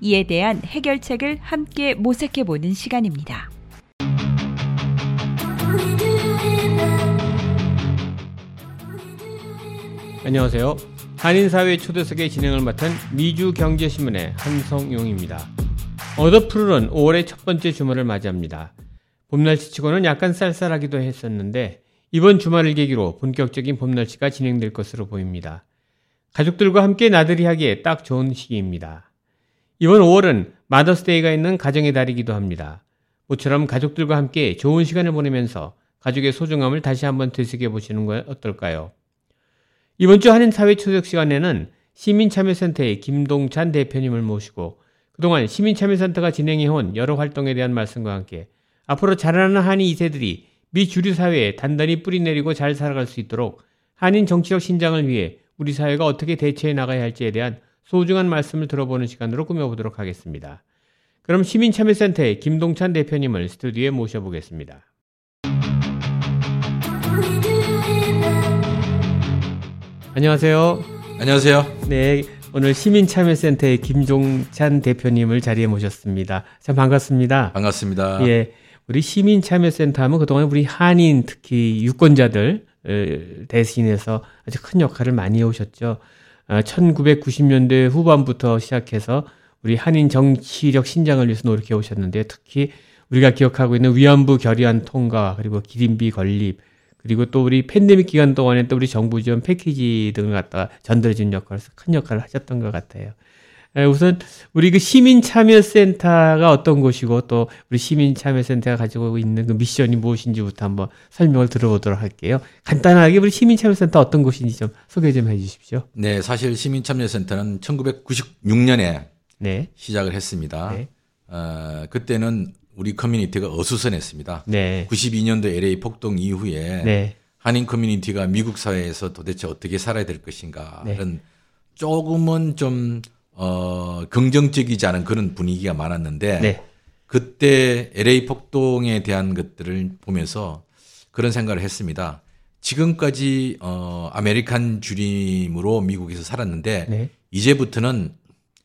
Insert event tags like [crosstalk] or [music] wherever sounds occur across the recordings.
이에 대한 해결책을 함께 모색해 보는 시간입니다. 안녕하세요. 한인사회 초대석의 진행을 맡은 미주경제신문의 한성용입니다. 어더풀은 5월의 첫 번째 주말을 맞이합니다. 봄날씨 치고는 약간 쌀쌀하기도 했었는데 이번 주말을 계기로 본격적인 봄날씨가 진행될 것으로 보입니다. 가족들과 함께 나들이 하기에 딱 좋은 시기입니다. 이번 5월은 마더스데이가 있는 가정의 달이기도 합니다. 모처럼 가족들과 함께 좋은 시간을 보내면서 가족의 소중함을 다시 한번 되새겨 보시는 건 어떨까요? 이번 주 한인 사회 초석 시간에는 시민참여센터의 김동찬 대표님을 모시고 그동안 시민참여센터가 진행해온 여러 활동에 대한 말씀과 함께 앞으로 자라나는 한인 2세들이 미 주류 사회에 단단히 뿌리내리고 잘 살아갈 수 있도록 한인 정치적 신장을 위해 우리 사회가 어떻게 대처해 나가야 할지에 대한 소중한 말씀을 들어보는 시간으로 꾸며보도록 하겠습니다. 그럼 시민참여센터의 김동찬 대표님을 스튜디오에 모셔보겠습니다. 안녕하세요. 안녕하세요. 네, 오늘 시민참여센터의 김종찬 대표님을 자리에 모셨습니다. 참 반갑습니다. 반갑습니다. 예, 우리 시민참여센터 하면 그동안 우리 한인 특히 유권자들 대신해서 아주 큰 역할을 많이 해오셨죠. 1990년대 어, 후반부터 시작해서 우리 한인 정치력 신장을 위해서 노력해 오셨는데 특히 우리가 기억하고 있는 위안부 결의안 통과 그리고 기린비 건립 그리고 또 우리 팬데믹 기간 동안에 또 우리 정부 지원 패키지 등을 갖다가 전달해 준 역할에서 큰 역할을 하셨던 것 같아요. 우선 우리 그 시민참여센터가 어떤 곳이고 또 우리 시민참여센터가 가지고 있는 그 미션이 무엇인지부터 한번 설명을 들어보도록 할게요. 간단하게 우리 시민참여센터 어떤 곳인지 좀 소개 좀 해주십시오. 네, 사실 시민참여센터는 1996년에 네. 시작을 했습니다. 네. 어, 그때는 우리 커뮤니티가 어수선했습니다. 네. 92년도 LA 폭동 이후에 네. 한인 커뮤니티가 미국 사회에서 도대체 어떻게 살아야 될 것인가 네. 이런 조금은 좀 어, 긍정적이지 않은 그런 분위기가 많았는데 네. 그때 LA 폭동에 대한 것들을 보면서 그런 생각을 했습니다. 지금까지 어, American Dream으로 미국에서 살았는데 네. 이제부터는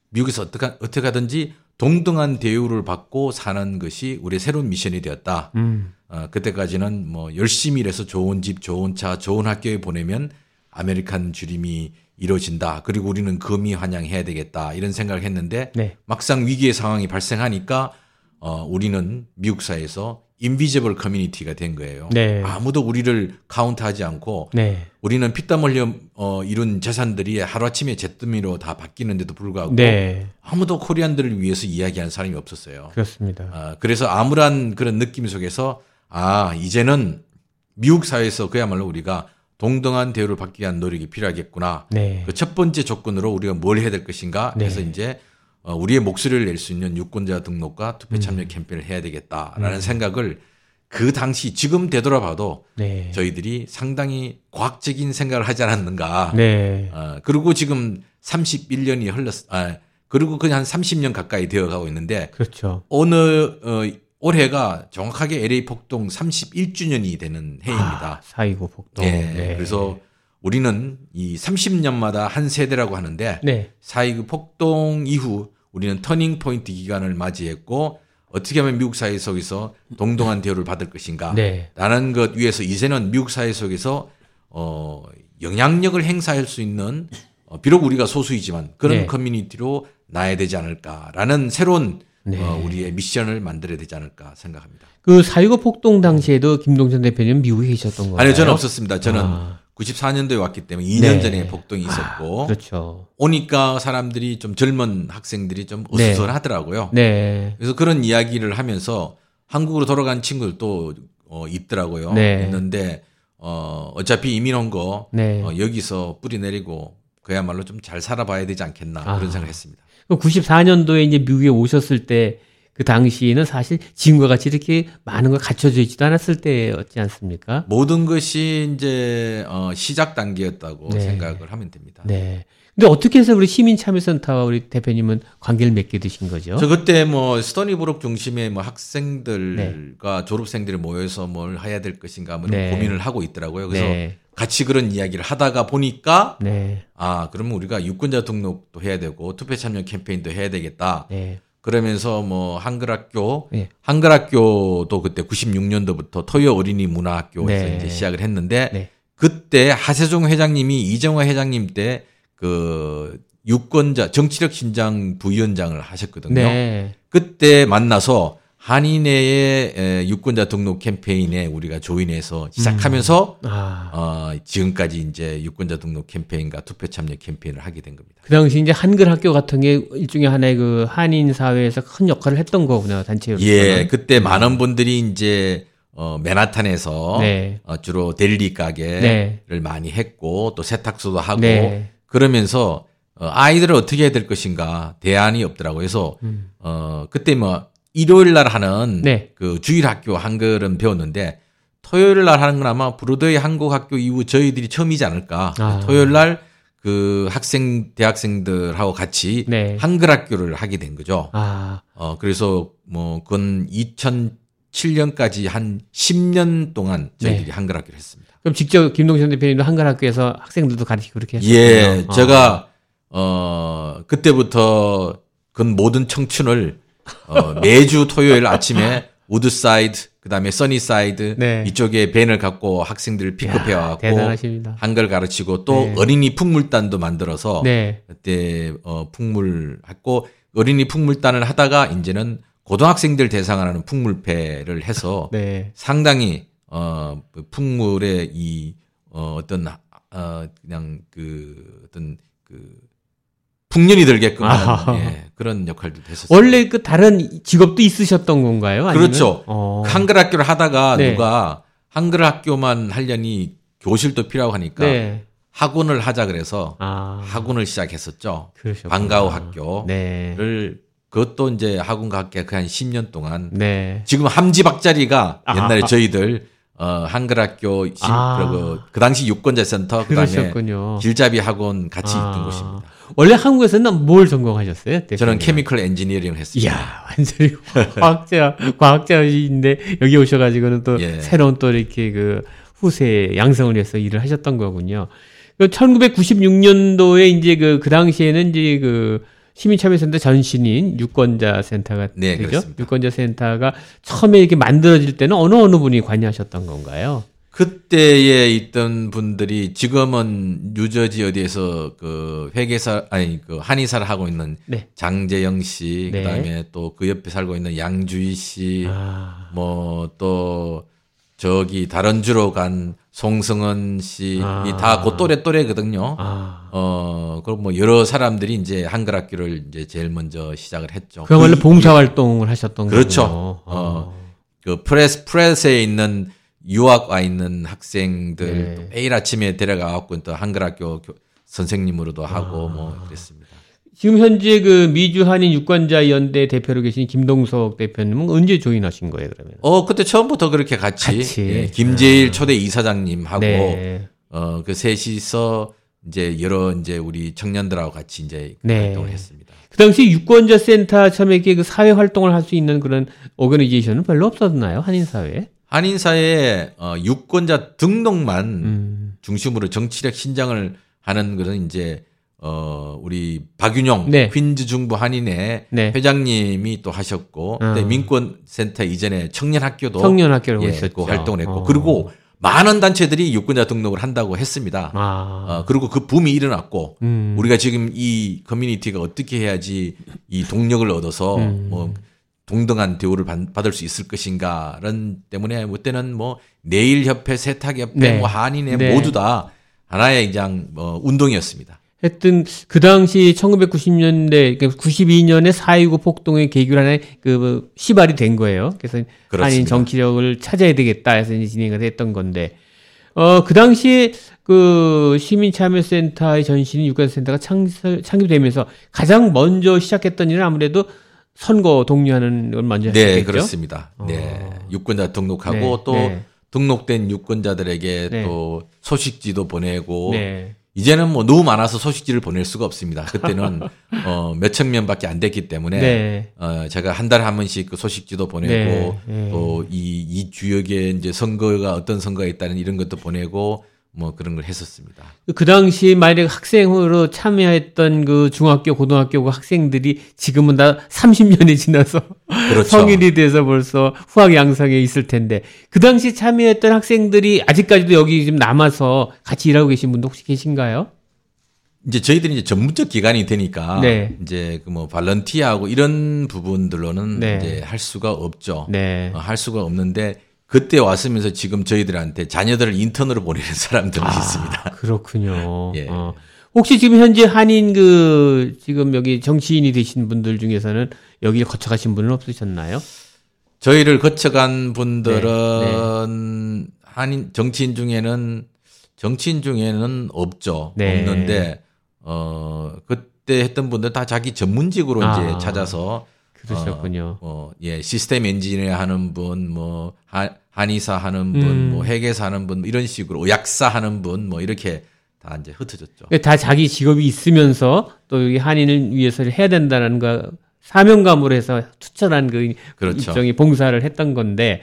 미국에서 어떻게, 어떻게 하든지 동등한 대우를 받고 사는 것이 우리의 새로운 미션이 되었다. 음. 어, 그때까지는 뭐 열심히 일해서 좋은 집, 좋은 차, 좋은 학교에 보내면 American Dream이 이루어진다. 그리고 우리는 금의환향해야 되겠다. 이런 생각을 했는데 네. 막상 위기의 상황이 발생하니까 어, 우리는 미국 사회에서 인비저블 커뮤니티가 된 거예요. 네. 아무도 우리를 카운트하지 않고 네. 우리는 피땀 흘려 어, 이룬 재산들이 하루아침에 잿더미로 다 바뀌는데도 불구하고 네. 아무도 코리안들을 위해서 이야기한 사람이 없었어요. 그렇습니다. 어, 그래서 암울한 그런 느낌 속에서 아 이제는 미국 사회에서 그야말로 우리가 동등한 대우를 받기 위한 노력이 필요하겠구나. 네. 그 첫 번째 조건으로 우리가 뭘 해야 될 것인가 해서 네. 이제 어, 우리의 목소리를 낼 수 있는 유권자 등록과 투표 참여 음. 캠페인을 해야 되겠다라는 음. 생각을 그 당시 지금 되돌아봐도 네. 저희들이 상당히 과학적인 생각을 하지 않았는가. 네. 어, 그리고 지금 31년이 흘렀, 아, 그리고 그냥 한 30년 가까이 되어 가고 있는데. 그렇죠. 어느, 어, 올해가 정확하게 LA 폭동 31주년이 되는 해입니다. 아, 4.29 폭동. 네. 네. 그래서 우리는 이 30년마다 한 세대라고 하는데 네. 4.29 폭동 이후 우리는 터닝 포인트 기간을 맞이했고 어떻게 하면 미국 사회 속에서 동등한 대우를 받을 것인가 네. 라는 것 위해서 이제는 미국 사회 속에서 어 영향력을 행사할 수 있는 어, 비록 우리가 소수이지만 그런 네. 커뮤니티로 나야 되지 않을까라는 새로운 네. 어, 우리의 미션을 만들어야 되지 않을까 생각합니다. 그4.29 폭동 당시에도 김동전 대표님 미국에 계셨던 거예요? 아니요, 저는 없었습니다. 저는 아. 94년도에 왔기 때문에 2년 네. 전에 복동이 있었고 아, 그렇죠. 오니까 사람들이 좀 젊은 학생들이 좀 어수선하더라고요. 네. 네. 그래서 그런 이야기를 하면서 한국으로 돌아간 친구들도 어, 있더라고요. 네. 있는데 어, 어차피 이민 온거 네. 어, 여기서 뿌리 내리고 그야말로 좀 잘 살아봐야 되지 않겠나 아. 그런 생각을 했습니다. 94년도에 이제 미국에 오셨을 때 그 당시에는 사실 지금과 같이 이렇게 많은 걸 갖춰져 있지도 않았을 때였지 않습니까? 모든 것이 이제 어, 시작 단계였다고 네. 생각을 하면 됩니다. 네. 근데 어떻게 해서 우리 시민참여센터와 우리 대표님은 관계를 맺게 되신 거죠? 저 그때 뭐 스토니브룩 중심의 뭐 학생들과 네. 졸업생들이 모여서 뭘 해야 될 것인가 뭐 네. 고민을 하고 있더라고요. 그래서 네. 같이 그런 이야기를 하다가 보니까 네. 아 그러면 우리가 유권자 등록도 해야 되고 투표 참여 캠페인도 해야 되겠다. 네. 그러면서 뭐 한글학교, 네. 한글학교도 그때 96년도부터 토요 어린이 문화학교에서 네. 이제 시작을 했는데 네. 그때 하세종 회장님이 이정화 회장님 때 그 유권자 정치력 신장 부위원장을 하셨거든요. 네. 그때 만나서 한인회의 유권자 등록 캠페인에 우리가 조인해서 시작하면서 음. 아. 어, 지금까지 이제 유권자 등록 캠페인과 투표 참여 캠페인을 하게 된 겁니다. 그 당시 이제 한글 학교 같은 게 일종의 하나의 그 한인 사회에서 큰 역할을 했던 거군요 단체로. 예, 그때 많은 분들이 이제 어, 맨하탄에서 네. 어, 주로 델리 가게를 네. 많이 했고 또 세탁소도 하고 네. 그러면서 어, 아이들을 어떻게 해야 될 것인가 대안이 없더라고요. 그래서 음. 어, 그때 뭐 일요일 날 하는 네. 그 주일 학교 한글은 배웠는데 토요일 날 하는 건 아마 브로드웨이 한국 학교 이후 저희들이 처음이지 않을까. 아. 토요일 날 그 학생 대학생들하고 같이 네. 한글 학교를 하게 된 거죠. 아. 어 그래서 뭐 그건 2007년까지 한 10년 동안 저희들이 네. 한글 학교를 했습니다. 그럼 직접 김동현 대표님도 한글 학교에서 학생들도 가르치고 그렇게 했어요. 예, 아. 제가 어 그때부터 그 모든 청춘을 어, 매주 토요일 아침에 우드사이드 그다음에 써니사이드 네. 이쪽에 밴을 갖고 학생들을 픽업해 와갖고 한글 가르치고 또 네. 어린이 풍물단도 만들어서 네. 그때 어 풍물 했고 어린이 풍물단을 하다가 이제는 고등학생들 대상하는 풍물패를 해서 [laughs] 네. 상당히 어 풍물의 이 어, 어떤 어 그냥 그 어떤 그 풍년이 들게끔 하는 예, 그런 역할도 됐었어요. 원래 그 다른 직업도 있으셨던 건가요? 아니면? 그렇죠. 어. 한글 학교를 하다가 네. 누가 한글 학교만 하려니 교실도 필요하고 하니까 네. 학원을 하자 그래서 아. 학원을 시작했었죠. 그러셨구나. 방과후 학교를 네. 그것도 이제 학원과 함께 그한 10년 동안 네. 지금 함지박자리가 옛날에 아. 저희들 어, 한글학교 아. 그리고 그 당시 유권자센터 그다음에 길잡이 학원 같이 아. 있던 곳입니다. 원래 한국에서는 뭘 전공하셨어요? 대표님? 저는 케미컬 엔지니어링을 했습니다. 이야, 완전히 과학자, 과학자인데 여기 오셔가지고는 또 예. 새로운 또 이렇게 그 후세 양성을 위해서 일을 하셨던 거군요. 1996년도에 그 이제 그, 그 당시에는 이제 그 시민참여센터 전신인 유권자 센터가 네, 되죠. 그렇습니다. 유권자 센터가 처음에 이렇게 만들어질 때는 어느 어느 분이 관여하셨던 건가요? 그때에 있던 분들이 지금은 뉴저지 어디에서 그 회계사 아니 그 한의사를 하고 있는 네. 장재영 씨 네. 그다음에 또 그 옆에 살고 있는 양주희 씨 뭐또 저기 다른 주로 간 송승헌 씨이 아. 다그 또래 또래거든요. 아. 어 그리고 뭐 여러 사람들이 이제 한글 학교를 이제 제일 먼저 시작을 했죠. 그야말로 봉사 활동을 하셨던 거죠. 그렇죠. 어. 그 프레스 프레스에 있는 유학 와 있는 학생들 네. 매일 아침에 데려가 갖고 또 한글 학교 선생님으로도 하고 아. 뭐 그랬습니다. 지금 현재 그 미주 한인 유권자 연대 대표로 계신 김동석 대표님은 언제 join하신 거예요, 그러면? 어, 그때 처음부터 그렇게 같이, 같이. 예, 김재일 아. 초대 이사장님하고 네. 어, 그 셋이서 이제 여러 이제 우리 청년들하고 같이 이제 네. 활동을 했습니다. 그 당시 유권자 센터 처음에 그 사회 활동을 할 수 있는 그런 오거니제이션은 별로 없었나요? 한인 사회에? 한인사회에 어, 유권자 등록만 음. 중심으로 정치력 신장을 하는 것은 이제 어 우리 박윤영 네. 퀸즈 중부 한인회 네. 회장님이 또 하셨고 어. 민권 센터 이전에 청년학교도 청년학교를 예, 그 활동을 했고 어. 그리고 많은 단체들이 유권자 등록을 한다고 했습니다. 아. 어, 그리고 그 붐이 일어났고 음. 우리가 지금 이 커뮤니티가 어떻게 해야지 이 동력을 얻어서 음. 뭐 동등한 대우를 받을 수 있을 것인가는 때문에 그때는 뭐 내일협회, 세탁협회, 네. 뭐 한인회 네. 모두 다 하나의 그냥 뭐 운동이었습니다. 하여튼 그 당시 1990년대 92년에 4.29 폭동의 계기로 하나의 그뭐 시발이 된 거예요. 그래서 그렇습니다. 한인 정치력을 찾아야 되겠다 해서 이제 진행을 했던 건데 어 그 당시에 그 시민참여센터의 전신인 유권센터가 창, 창립되면서 가장 먼저 시작했던 일은 아무래도 선거 독려하는 걸 먼저 네, 하겠죠? 그렇습니다. 어. 네. 유권자 등록하고 네, 또 네. 등록된 유권자들에게 네. 또 소식지도 보내고 네. 이제는 뭐 너무 많아서 소식지를 보낼 수가 없습니다. 그때는 [laughs] 어, 몇천 명밖에 안 됐기 때문에 네. 어, 제가 한 달에 한 번씩 그 소식지도 보내고 네. 또이 이 주역에 이제 선거가 어떤 선거가 있다는 이런 것도 보내고 뭐 그런 걸 했었습니다. 그 당시 만약 학생으로 참여했던 그 중학교, 고등학교 그 학생들이 지금은 다 30년이 지나서 그렇죠. [laughs] 성인이 돼서 벌써 후학 양성에 있을 텐데 그 당시 참여했던 학생들이 아직까지도 여기 지금 남아서 같이 일하고 계신 분도 혹시 계신가요? 이제 저희들이 이제 전문적 기관이 되니까 네. 이제 그 뭐 발런티아하고 이런 부분들로는 네. 이제 할 수가 없죠. 네. 어, 할 수가 없는데 그때 왔으면서 지금 저희들한테 자녀들을 인턴으로 보내는 [laughs] 사람들이 아, 있습니다. 그렇군요. [laughs] 예. 어. 혹시 지금 현재 한인 그 지금 여기 정치인이 되신 분들 중에서는 여기를 거쳐가신 분은 없으셨나요? 저희를 거쳐간 분들은 네, 네. 한인 정치인 중에는 정치인 중에는 없죠. 네. 없는데 어 그때 했던 분들 다 자기 전문직으로 아. 이제 찾아서 그러셨군요. 어, 어, 예, 시스템 엔지니어 하는 분, 뭐, 한의사 하는 분, 음. 뭐, 회계사 하는 분, 뭐 이런 식으로, 약사 하는 분, 뭐, 이렇게 다 이제 흩어졌죠. 다 자기 직업이 있으면서 또 여기 한인을 위해서 해야 된다는 거 사명감으로 해서 투철한 그 그렇죠. 일종의 봉사를 했던 건데,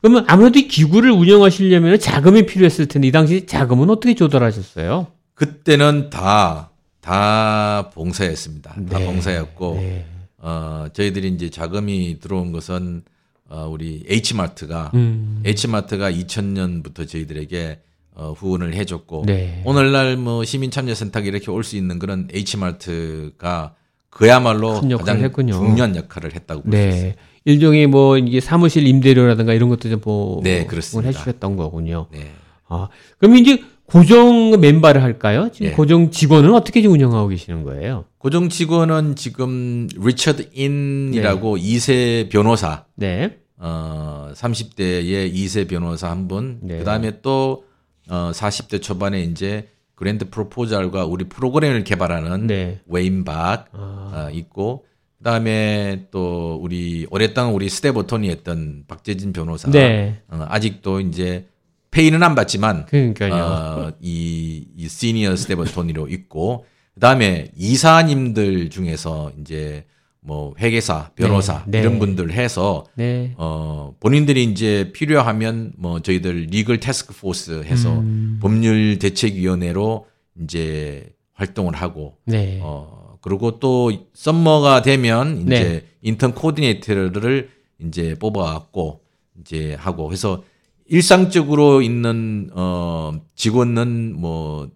그러면 아무래도 이 기구를 운영하시려면 자금이 필요했을 텐데, 이 당시 자금은 어떻게 조달하셨어요? 그때는 다, 다 봉사였습니다. 네. 다 봉사였고, 네. 어, 저희들이 이제 자금이 들어온 것은 어, 우리 H마트가 음. H마트가 2000년부터 저희들에게 어, 후원을 해줬고 네. 오늘날 뭐 시민참여센터가 이렇게 올 수 있는 그런 H마트가 그야말로 가장 했군요. 중요한 역할을 했다고 볼수 네. 있습니다. 일종의 뭐 이게 사무실 임대료라든가 이런 것도 좀 보, 네. 해주셨던 거군요. 네. 아, 그럼 이제 고정 멤버를 할까요? 지금 네. 고정 직원은 어떻게 운영하고 계시는 거예요? 고정 직원은 지금 리처드 인이라고 네. 2세 변호사. 네. 어, 30대의 2세 변호사 한 분. 네. 그다음에 또 어, 40대 초반에 이제 grant proposal과 우리 프로그램을 개발하는 네. 웨인 박 아. 어, 있고 그다음에 또 우리 오랫동안 우리 staff attorney 했던 박재진 변호사. 네. 어, 아직도 이제 페이는 안 받지만 그러니까요. 어, 이, 이 senior staff attorney로 있고 그다음에 이사님들 중에서 이제 뭐 회계사, 변호사 네, 네. 이런 분들 해서 네. 어 본인들이 이제 필요하면 뭐 저희들 legal task force 해서 음. 법률 대책 위원회로 이제 활동을 하고 네. 어 그리고 또 summer가 되면 이제 네. 인턴 코디네이터를 이제 뽑아 갖고 이제 하고 해서 일상적으로 있는 어 직원은 뭐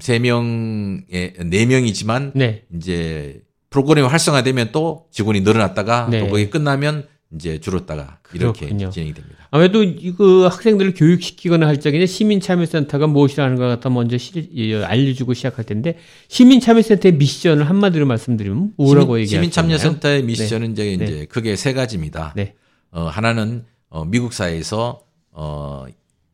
세 명에 네 명이지만 네. 이제 프로그램이 활성화되면 또 직원이 늘어났다가 네. 또 거기 끝나면 이제 줄었다가 이렇게 그렇군요. 진행이 됩니다. 아무래도 그 학생들을 교육시키거나 할 적에 시민참여센터가 무엇이라는 것 갖다 먼저 시, 알려주고 시작할 텐데 시민참여센터의 미션을 한마디로 말씀드리면 뭐라고 얘기하시나요? 시민참여센터의 미션은 네. 이제, 네. 크게 세 가지입니다. 네. 어, 하나는 어, 미국 사회에서 어,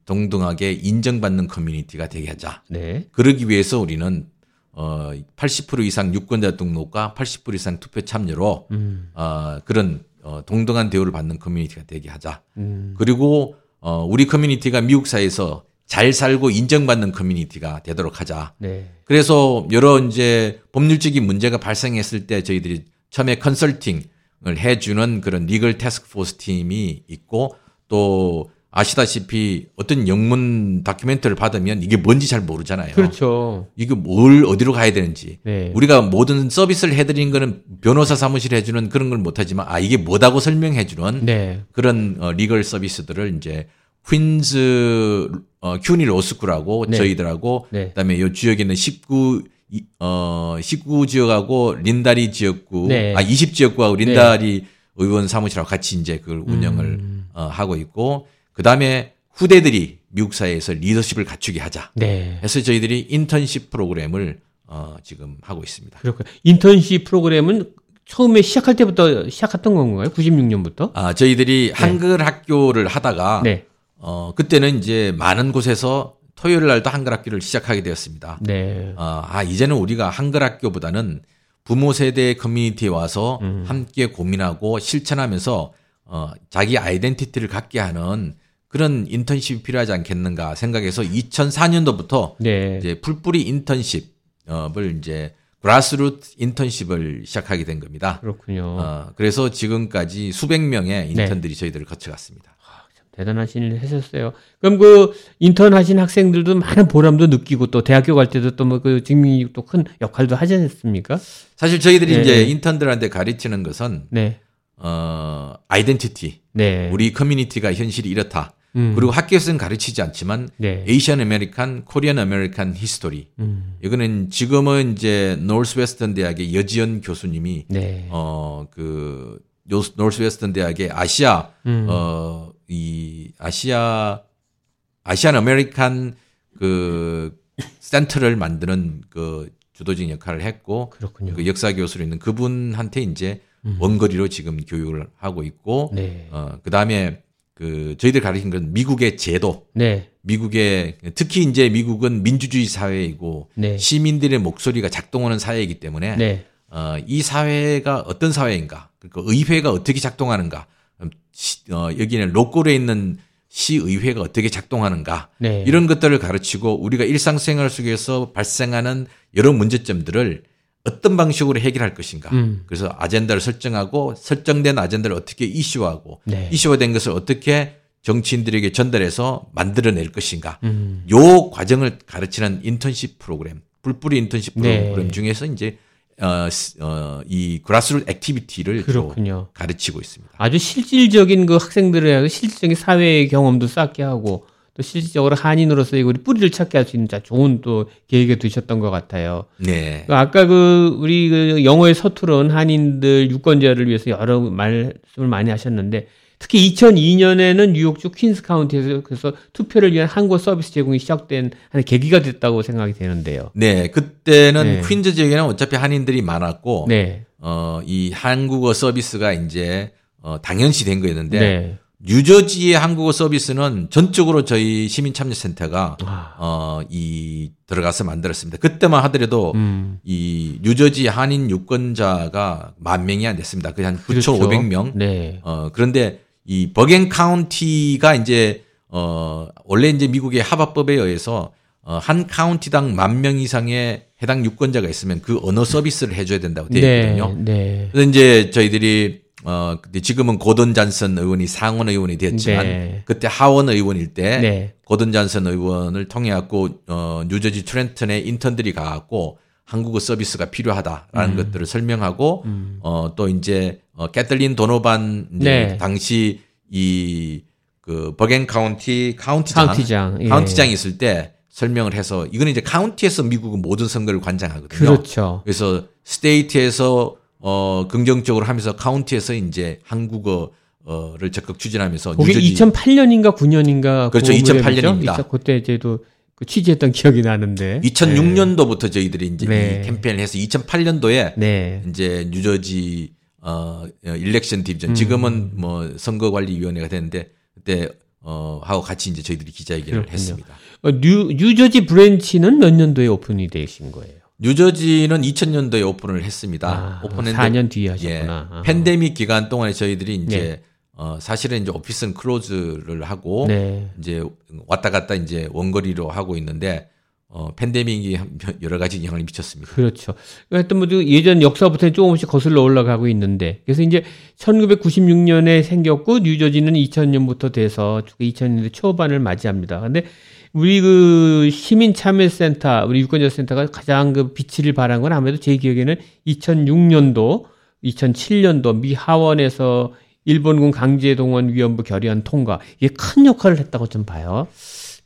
동등하게 인정받는 커뮤니티가 되게 하자. 네. 그러기 위해서 우리는 어, 80% 이상 유권자 등록과 80% 이상 투표 참여로 음. 어, 그런 어, 동등한 대우를 받는 커뮤니티가 되게 하자. 음. 그리고 어, 우리 커뮤니티가 미국 사회에서 잘 살고 인정받는 커뮤니티가 되도록 하자. 네. 그래서 여러 이제 법률적인 문제가 발생했을 때 저희들이 처음에 컨설팅을 해주는 그런 legal task force 팀이 있고 또 아시다시피 어떤 영문 다큐멘터리를 받으면 이게 뭔지 잘 모르잖아요. 그렇죠. 이게 뭘 어디로 가야 되는지. 네. 우리가 모든 서비스를 해드린 거는 변호사 사무실 해주는 그런 걸 못하지만 아 이게 뭐다고 설명해주는 네. 그런 어, 리걸 서비스들을 이제 퀸즈 어, 큐니 로스쿨하고 네. 저희들하고 네. 그다음에 요 지역에 있는 19 어 19 지역하고 린다리 지역구 네. 아 20 지역구하고 린다리 의원 사무실하고 같이 이제 그걸 운영을 음. 어, 하고 있고 그 다음에 후대들이 미국 사회에서 리더십을 갖추게 하자. 네. 해서 저희들이 인턴십 프로그램을 어, 지금 하고 있습니다. 그렇군요. 인턴십 프로그램은 처음에 시작할 때부터 시작했던 건가요? 96년부터? 아, 저희들이 네. 한글 학교를 하다가 네. 어, 그때는 이제 많은 곳에서 토요일 날도 한글 학교를 시작하게 되었습니다. 네. 어, 아, 이제는 우리가 한글 학교보다는 부모 세대의 커뮤니티에 와서 음. 함께 고민하고 실천하면서 어, 자기 identity를 갖게 하는 그런 인턴십이 필요하지 않겠는가 생각해서 2004년도부터 네. 이제 풀뿌리 인턴십을 이제 grassroots internship을 시작하게 된 겁니다. 그렇군요. 어, 그래서 지금까지 수백 명의 네. 인턴들이 네. 저희들을 거쳐갔습니다. 아, 대단하신 일 하셨어요. 그럼 그 인턴 하신 학생들도 많은 보람도 느끼고 또 대학교 갈 때도 또 뭐그 증명이 또 큰 역할도 하지 않습니까? 사실 저희들이 네. 이제 인턴들한테 가르치는 것은 네. 어 identity. 네. 우리 커뮤니티가 현실이 이렇다. 음. 그리고 학교에서는 가르치지 않지만 네. Asian American, Korean American history. 음. 이거는 지금은 이제 노스웨스턴 대학의 여지연 교수님이 네. 어그 노스웨스턴 대학의 아시아 음. 어이 아시아 Asian American 그 센터를 만드는 그 주도적인 역할을 했고 그렇군요. 그 역사 교수로 있는 그분한테 이제 음. 원거리로 지금 교육을 하고 있고 네. 어 그다음에 그 저희들 가르친 건 미국의 제도. 네. 미국의 특히 이제 미국은 민주주의 사회이고 네. 시민들의 목소리가 작동하는 사회이기 때문에 네. 어, 이 사회가 어떤 사회인가, 그러니까 의회가 어떻게 작동하는가, 음, 어, 여기는 로컬에 있는 시의회가 어떻게 작동하는가 네. 이런 것들을 가르치고 우리가 일상생활 속에서 발생하는 여러 문제점들을 어떤 방식으로 해결할 것인가. 음. 그래서 아젠다를 설정하고 설정된 아젠다를 어떻게 이슈화하고 네. 이슈화된 것을 어떻게 정치인들에게 전달해서 만들어낼 것인가. 음. 요 과정을 가르치는 인턴십 프로그램, 불뿌리 인턴십 네. 프로그램 중에서 이제 어, 어, 이 grassroots activity를 그렇군요. 가르치고 있습니다. 아주 실질적인 그 학생들의 실질적인 사회 경험도 쌓게 하고 또 실질적으로 한인으로서 우리 뿌리를 찾게 할 수 있는 좋은 또 계획에 두셨던 것 같아요. 네. 그 아까 그 우리 그 영어에 서투른 한인들 유권자를 위해서 여러 말씀을 많이 하셨는데 특히 2002년에는 뉴욕주 퀸스 카운티에서 그래서 투표를 위한 한국 서비스 제공이 시작된 하는 계기가 됐다고 생각이 되는데요. 네, 그때는 네. 퀸즈 지역에는 어차피 한인들이 많았고, 네. 어, 이 한국어 서비스가 이제 어, 당연시 된 거였는데, 네. 뉴저지의 한국어 서비스는 전적으로 저희 시민참여센터가 아. 어이 들어가서 만들었습니다. 그때만 하더라도 음. 이 뉴저지 한인 유권자가 만 명이 안 됐습니다. 그한 그렇죠. 9,500명. 네. 어 그런데 이 버겐 카운티가 이제 어 원래 이제 미국의 하바법에 의해서 어한 카운티당 만 명 이상의 해당 유권자가 있으면 그 언어 서비스를 해줘야 된다고 되어 네. 있거든요. 네. 네. 그래서 이제 저희들이 어, 근데 지금은 고든 잔슨 의원이 상원 의원이 됐지만 네. 그때 하원 의원일 때 네. 고든 잔슨 의원을 통해 갖고 어, 뉴저지 트렌턴에 인턴들이 가 갖고 한국어 서비스가 필요하다라는 음. 것들을 설명하고 음. 어, 또 이제 어, 캐틀린 도노반 이제 네. 당시 이그 버겐 카운티 카운티장 카운티장, 예. 카운티장이 있을 때 설명을 해서 이거는 이제 카운티에서 미국은 모든 선거를 관장하거든요. 그렇죠. 그래서 state에서 어, 긍정적으로 하면서 카운티에서 이제 한국어를 적극 추진하면서 그게 2008년인가 9년인가 그렇죠. 2008년입니다. 그때 이제 저도 그 취재했던 기억이 나는데 2006년도부터 저희들이 이제 네. 이 캠페인을 해서 2008년도에 네. 이제 뉴저지 어 Election Division 음. 지금은 뭐 선거관리위원회가 됐는데 그때 어 하고 같이 이제 저희들이 기자회견을 그렇군요. 했습니다. 어, 뉴 뉴저지 branch는 몇 년도에 오픈이 되신 거예요? 뉴저지는 2000년도에 오픈을 했습니다. 아, 오픈했는데 4년 뒤에 하셨구나. 예, 팬데믹 기간 동안에 저희들이 이제 네. 어, 사실은 이제 오피스는 클로즈를 하고 네. 이제 왔다 갔다 이제 원거리로 하고 있는데 어, 팬데믹이 여러 가지 영향을 미쳤습니다. 그렇죠. 하여튼 뭐 예전 역사부터 조금씩 거슬러 올라가고 있는데 그래서 이제 1996년에 생겼고 뉴저지는 2000년부터 돼서 2000년대 초반을 맞이합니다. 근데 우리 그 시민 참여센터, 우리 유권자 센터가 가장 그 빛을 발한 건 아무래도 제 기억에는 2006년도, 2007년도 미 하원에서 일본군 강제동원 위안부 결의안 통과 이게 큰 역할을 했다고 좀 봐요.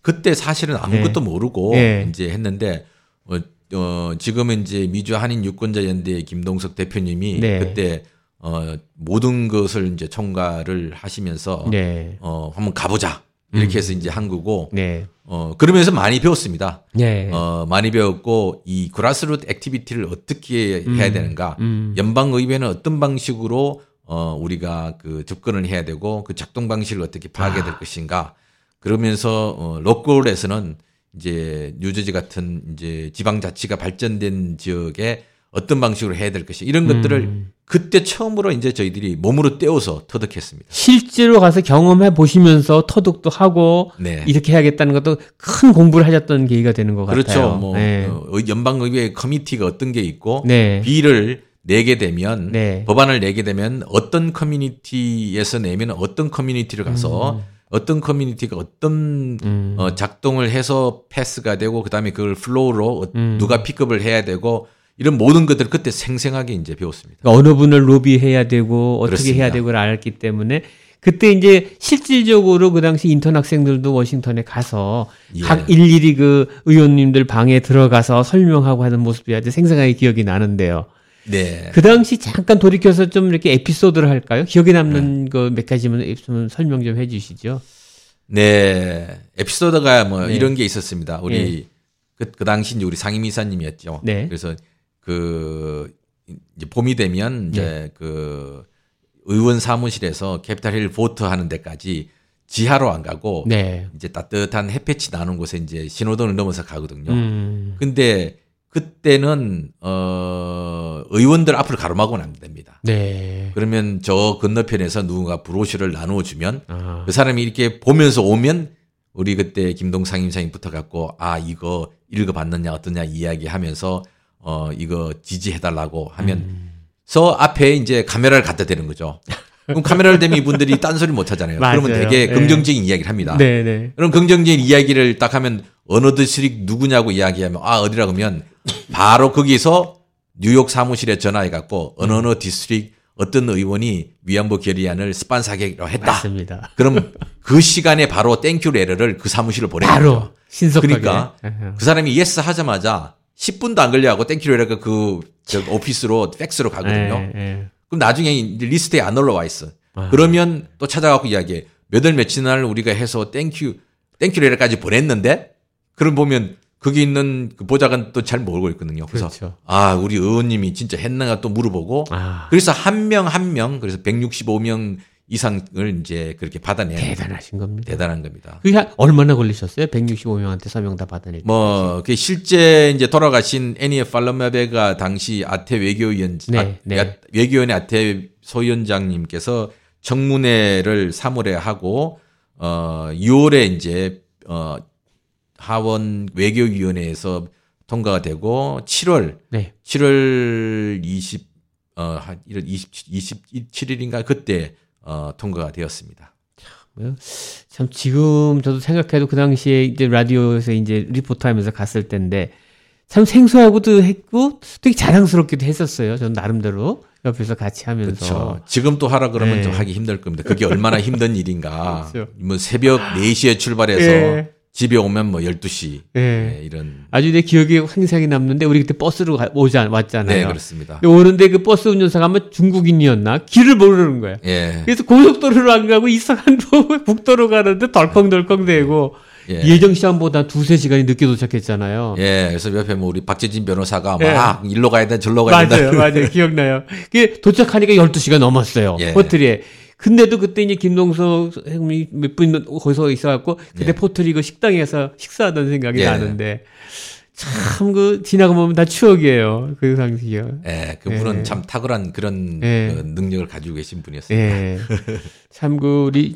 그때 사실은 아무것도 네. 모르고 네. 이제 했는데 어, 어 지금은 이제 미주 한인 유권자 연대 김동석 대표님이 네. 그때 어 모든 것을 이제 총괄을 하시면서 네. 어 한번 가보자 이렇게 음. 해서 이제 한 거고 네. 어 그러면서 많이 배웠습니다. 네. 어 많이 배웠고 이 grassroots activity를 어떻게 음. 해야 되는가, 음. 연방 의회는 어떤 방식으로 어 우리가 그 접근을 해야 되고 그 작동 방식을 어떻게 파악해야 될 아. 것인가. 그러면서 어 로컬에서는 이제 뉴저지 같은 이제 지방 자치가 발전된 지역에 어떤 방식으로 해야 될 것이 이런 것들을 음. 그때 처음으로 이제 저희들이 몸으로 떼어서 터득했습니다. 실제로 가서 경험해 보시면서 터득도 하고 네. 이렇게 해야겠다는 것도 큰 공부를 하셨던 계기가 되는 것 그렇죠. 같아요. 그렇죠. 뭐 네. 어, 연방의회 커미티가 어떤 게 있고 네. 비를 내게 되면 네. 법안을 내게 되면 어떤 커뮤니티에서 내면 어떤 커뮤니티를 가서 음. 어떤 커뮤니티가 어떤 음. 어, 작동을 해서 패스가 되고 그다음에 그걸 floor로 음. 누가 pick up을 해야 되고 이런 모든 것들을 그때 생생하게 이제 배웠습니다. 그러니까 어느 분을 로비해야 되고 어떻게 그렇습니다. 해야 되고를 알았기 때문에 그때 이제 실질적으로 그 당시 인턴 학생들도 워싱턴에 가서 예. 각 일일이 그 의원님들 방에 들어가서 설명하고 하는 모습이 아주 생생하게 기억이 나는데요. 네. 그 당시 잠깐 돌이켜서 좀 이렇게 에피소드를 할까요? 기억에 남는 네. 그몇 가지만 있으면 설명 좀 해주시죠. 네, 에피소드가 뭐 네. 이런 게 있었습니다. 우리 네. 그, 그 당시 이제 우리 상임 이사님이었죠. 네. 그래서 그 이제 봄이 되면 이제 네. 그 의원 사무실에서 Capitol Hill vote 하는 데까지 지하로 안 가고 네. 이제 따뜻한 햇볕이 나는 곳에 이제 신호등을 넘어서 가거든요. 음. 근데 그때는 어 의원들 앞으로 가로막으면 안 됩니다. 네. 그러면 저 건너편에서 누군가 brochure를 나누어 주면 아. 그 사람이 이렇게 보면서 오면 우리 그때 김동석 상임이 붙어 갖고 아 이거 읽어봤느냐 어떠냐 이야기하면서 어 이거 지지해달라고 하면 음. 서 앞에 이제 카메라를 갖다 대는 거죠. 그럼 카메라를 대면 이분들이 딴소리 못 하잖아요. 맞아요. 그러면 되게 네. 긍정적인 이야기를 합니다. 네, 네. 그럼 긍정적인 이야기를 딱 하면 어느 district 누구냐고 이야기하면 아 어디라고 하면 바로 거기서 뉴욕 사무실에 전화해 갖고 어느 어느 district 어떤 의원이 위안부 결의안을 sponsor하기로 했다. 맞습니다. 그럼 그 시간에 바로 thank you letter를 그 사무실을 보내는 바로 신속하게. 그러니까 그 사람이 yes 하자마자 10분도 안 걸려 하고 thank you letter가 그 오피스로 팩스로 가거든요. 네, 네. 그럼 나중에 리스트에 안 올라와 있어. 아. 그러면 또 찾아가고 이야기해. 몇월 며칠 날 우리가 해서 thank you thank you letter까지 보냈는데 그럼 보면 거기 있는 그 보좌관 또 잘 모르고 있거든요. 그래서 그렇죠. 아 우리 의원님이 진짜 했는가 또 물어보고 아. 그래서 한 명 한명 그래서 165명 이상을 이제 그렇게 받아내 대단하신 겁니다. 대단한 겁니다. 그게 얼마나 걸리셨어요? 165명한테 서명 다 받아낼 뭐, 그 실제 이제 돌아가신 애니에 팔로메베가 당시 아태 외교위원, 네, 아, 네. 외교위원회 아태 소위원장님께서 청문회를 3월에 하고, 어, 6월에 이제, 어, 하원 외교위원회에서 통과가 되고 7월 네. 7월 20 어, 한 1월 20, 27일인가 그때 어, 통과가 되었습니다. 참 지금 저도 생각해도 그 당시에 이제 라디오에서 이제 리포터하면서 갔을 때인데 참 생소하고도 했고 되게 자랑스럽기도 했었어요. 전 나름대로 옆에서 같이 하면서. 그렇죠. 지금 또 하라 그러면 네. 좀 하기 힘들 겁니다. 그게 얼마나 힘든 일인가. [laughs] 그렇죠. 뭐 새벽 4시에 출발해서 네. 집에 오면 뭐 12시. 네. 네, 이런. 아주 내 기억에 환상이 남는데 우리 그때 버스로 가, 오지 왔잖아요. 네, 그렇습니다. 오는데 그 버스 운전사가 아마 중국인이었나? 길을 모르는 거야. 예. 그래서 고속도로를 안 가고 이상한 [laughs] 북도로 가는데 덜컹덜컹 대고 예. 정 시간보다 두세 시간이 늦게 도착했잖아요. 예. 그래서 옆에 뭐 우리 박재진 변호사가 예. 막 일로 가야 돼, 절로 가야 돼. 맞아요. 맞아요. [laughs] 기억나요. 그 도착하니까 12시가 넘었어요. 예. 호텔에. 근데도 그때 이제 김동석 형님이 몇 분 거기서 있어갖고 그때 예. 포트리그 식당에서 식사하던 생각이 예. 나는데 참 그 지나가 보면 다 추억이에요 그 당시요. 예, 그분은 예. 참 탁월한 그런 예. 그 능력을 가지고 계신 분이었습니다. 예. 참그 우리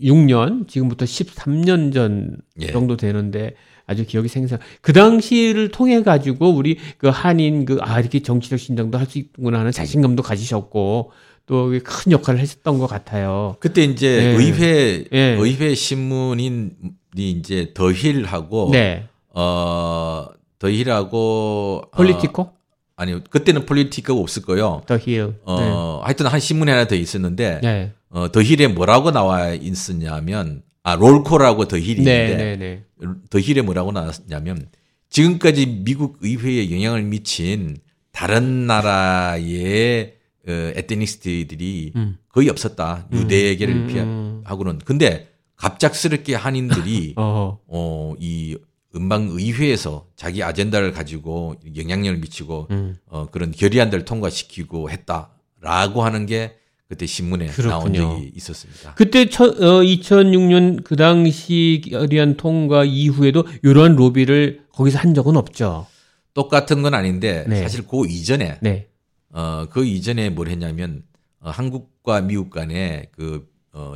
2006년 지금부터 13년 전 예. 정도 되는데 아주 기억이 생생. 그 당시를 통해 가지고 우리 그 한인 그 아 이렇게 정치적 신장도 할 수 있구나 하는 자신감도 가지셨고 또 큰 역할을 했었던 것 같아요. 그때 이제 네. 의회 네. 의회 신문인이 이제 The Hill하고 네. 어 The Hill하고 Politico? 어, 아니요 그때는 Politico가 없을 거요. The Hill. 어 네. 하여튼 한 신문에 하나 더 있었는데 네. 어 The Hill에 뭐라고 나와 있었냐면 아 롤코라고 더힐이 있는데 네, 네, The Hill에 뭐라고 나왔냐면 지금까지 미국 의회에 영향을 미친 다른 나라의 어, 에테니스트들이 음. 거의 없었다. 음. 유대계를 음. 피하고는. 근데 갑작스럽게 한인들이 [laughs] 어, 이 음방 의회에서 자기 아젠다를 가지고 영향력을 미치고 음. 어, 그런 결의안들을 통과시키고 했다라고 하는 게 그때 신문에 그렇군요. 나온 적이 있었습니다. 그때 첫, 어, 2006년 그 당시 결의안 통과 이후에도 이러한 로비를 거기서 한 적은 없죠. 똑같은 건 아닌데 네. 사실 그 이전에 네. 어, 그 이전에 뭘 했냐면 어, 한국과 미국 간에 그, 어,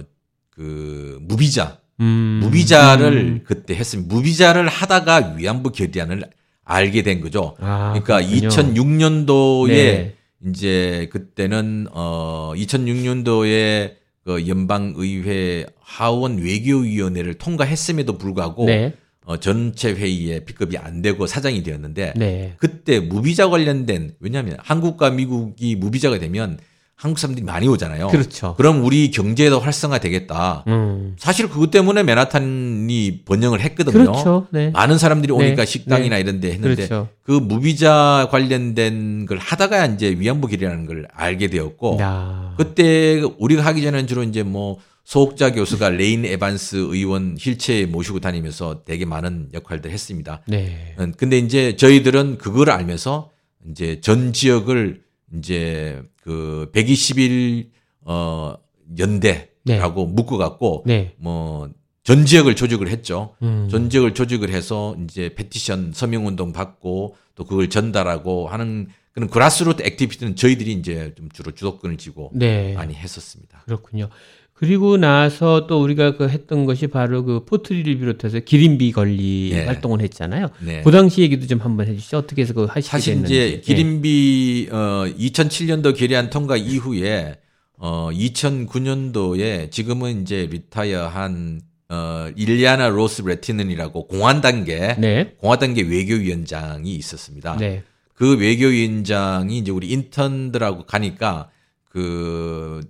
그 무비자 음. 무비자를 음. 그때 했습니다. 무비자를 하다가 위안부 결의안을 알게 된 거죠. 아, 그러니까 그렇군요. 2006년도에 네. 이제 그때는 어 2006년도에 그 연방의회 하원 외교위원회를 통과했음에도 불구하고 네. 어, 전체 회의에 픽업이 안 되고 사장이 되었는데 네. 그때 무비자 관련된 왜냐하면 한국과 미국이 무비자가 되면 한국 사람들이 많이 오잖아요. 그렇죠. 그럼 우리 경제도 활성화되겠다. 음. 사실 그것 때문에 맨하탄이 번영을 했거든요. 그렇죠. 네. 많은 사람들이 오니까 네. 식당이나 네. 이런 데 했는데 그렇죠. 그 무비자 관련된 걸 하다가 이제 위안부 길이라는 걸 알게 되었고 야. 그때 우리가 하기 전에는 주로 이제 뭐 서옥자 교수가 레인 에반스 의원 휠체어 모시고 다니면서 되게 많은 역할들 했습니다. 네. 음, 근데 이제 저희들은 그걸 알면서 이제 전 지역을 이제 그 121, 어, 연대라고 네. 묶어갖고, 네. 뭐, 전 지역을 조직을 했죠. 음. 전 지역을 조직을 해서 이제 petition 서명 운동 받고 또 그걸 전달하고 하는 그런 grassroots activity는 저희들이 이제 좀 주로 주도권을 쥐고 네. 많이 했었습니다. 그렇군요. 그리고 나서 또 우리가 그 했던 것이 바로 그 포트리를 비롯해서 기림비 관련 네. 활동을 했잖아요. 네. 그 당시 얘기도 좀 한번 해주시죠. 어떻게 해서 그 하시게 사실 됐는지. 이제 기림비 네. 어 2007년도 결의안 통과 이후에 어 2009년도에 지금은 이제 retire한 어 일리아나 로스 레티넌이라고 공화당계 네. 공화당계 외교위원장이 있었습니다. 네. 그 외교위원장이 이제 우리 인턴들하고 가니까 그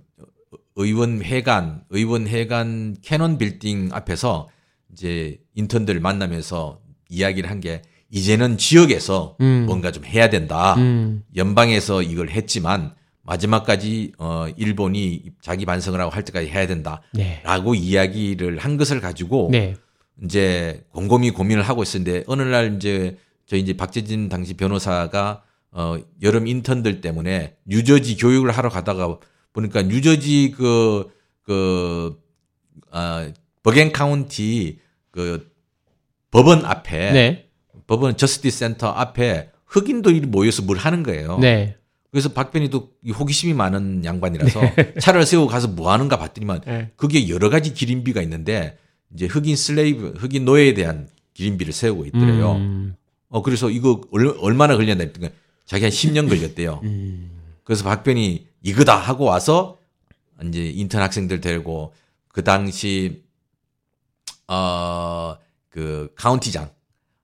의원회관, 의원회관 캐논 빌딩 앞에서 이제 인턴들 만나면서 이야기를 한 게 이제는 지역에서 음. 뭔가 좀 해야 된다. 음. 연방에서 이걸 했지만 마지막까지 어 일본이 자기 반성을 하고 할 때까지 해야 된다라고 네. 이야기를 한 것을 가지고 네. 이제 곰곰이 고민을 하고 있었는데 어느 날 이제 저희 이제 박제진 당시 변호사가 어 여름 인턴들 때문에 뉴저지 교육을 하러 가다가 보니까 뉴저지 그, 그, 아, 버겐 카운티 그 법원 앞에 네. 법원 justice center 앞에 흑인들이 모여서 뭘 하는 거예요. 네. 그래서 박변이도 호기심이 많은 양반이라서 네. [laughs] 차를 세우고 가서 뭐 하는가 봤더니만 네. 그게 여러 가지 기림비가 있는데 이제 흑인 slave, 흑인 노예에 대한 기림비를 세우고 있더래요. 음. 어, 그래서 이거 얼마나 걸렸나 했더니 자기 한 10년 걸렸대요. 음. 그래서 박변이 이거다 하고 와서 이제 인턴 학생들 데리고 그 당시 어 그 카운티장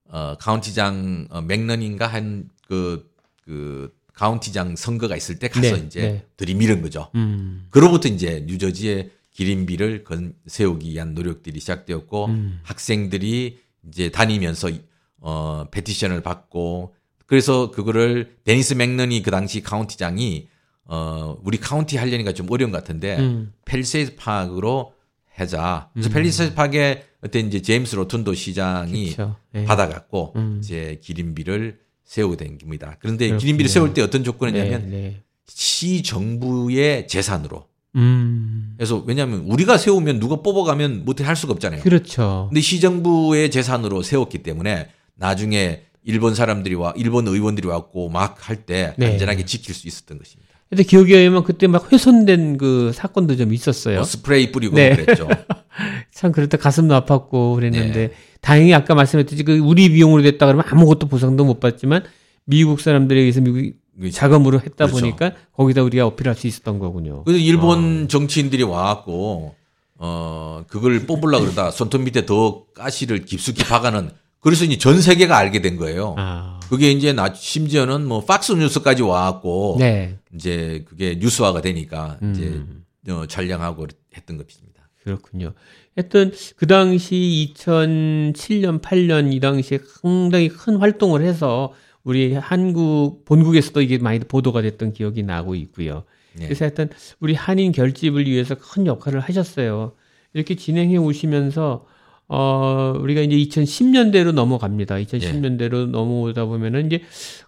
어 카운티장 어, 맥너니인가 한 그그 그 카운티장 선거가 있을 때 가서 네, 이제 네. 들이밀은 거죠. 음. 그로부터 이제 뉴저지의 기림비를 건 세우기 위한 노력들이 시작되었고 음. 학생들이 이제 다니면서 어 petition을 받고 그래서 그거를 데니스 맥너니 그 당시 카운티장이 어, 우리 카운티 하려니까 좀 어려운 것 같은데, 음. 펠리세이드 파크로 하자. 그래서 음. 펠리세이드 파크에 그때 이제 제임스 로튼도 시장이 네. 받아갖고, 음. 이제 기림비를 세우게 된 겁니다. 그런데 그렇군요. 기림비를 세울 때 어떤 조건이냐면, 네, 네. 시 정부의 재산으로. 음. 그래서 왜냐하면 우리가 세우면 누가 뽑아가면 못해 할 수가 없잖아요. 그렇죠. 근데 시 정부의 재산으로 세웠기 때문에 나중에 일본 사람들이 와 일본 의원들이 왔고 막 할때 네. 안전하게 지킬 수 있었던 것입니다. 근데 기억에 의하면 그때 막 훼손된 그 사건도 좀 있었어요. 어, 스프레이 뿌리고 네. 그랬죠. [laughs] 참때 가슴도 아팠고 그랬는데 네. 다행히 아까 말씀했듯이 그 우리 비용으로 됐다 그러면 아무것도 보상도 못 받지만 미국 사람들에 의해서 미국이 자금으로 했다 그렇죠. 보니까 거기다 우리가 어필할 수 있었던 거군요. 그래서 일본 어. 정치인들이 와갖고 어 그걸 뽑으려 그러다 손톱 밑에 더 가시를 깊숙이 박아는 그래서 이제 전 세계가 알게 된 거예요. 아. 그게 이제 나 심지어는 뭐 팍스 뉴스까지 와갖고 네. 이제 그게 뉴스화가 되니까 음. 이제 어, 촬영하고 했던 것입니다. 그렇군요. 하여튼 그 당시 2007년 8년 이 당시에 상당히 큰 활동을 해서 우리 한국 본국에서도 이게 많이 보도가 됐던 기억이 나고 있고요. 네. 그래서 하여튼 우리 한인 결집을 위해서 큰 역할을 하셨어요. 이렇게 진행해 오시면서 어, 우리가 이제 2010년대로 넘어갑니다. 2010년대로 예. 넘어오다 보면은 이제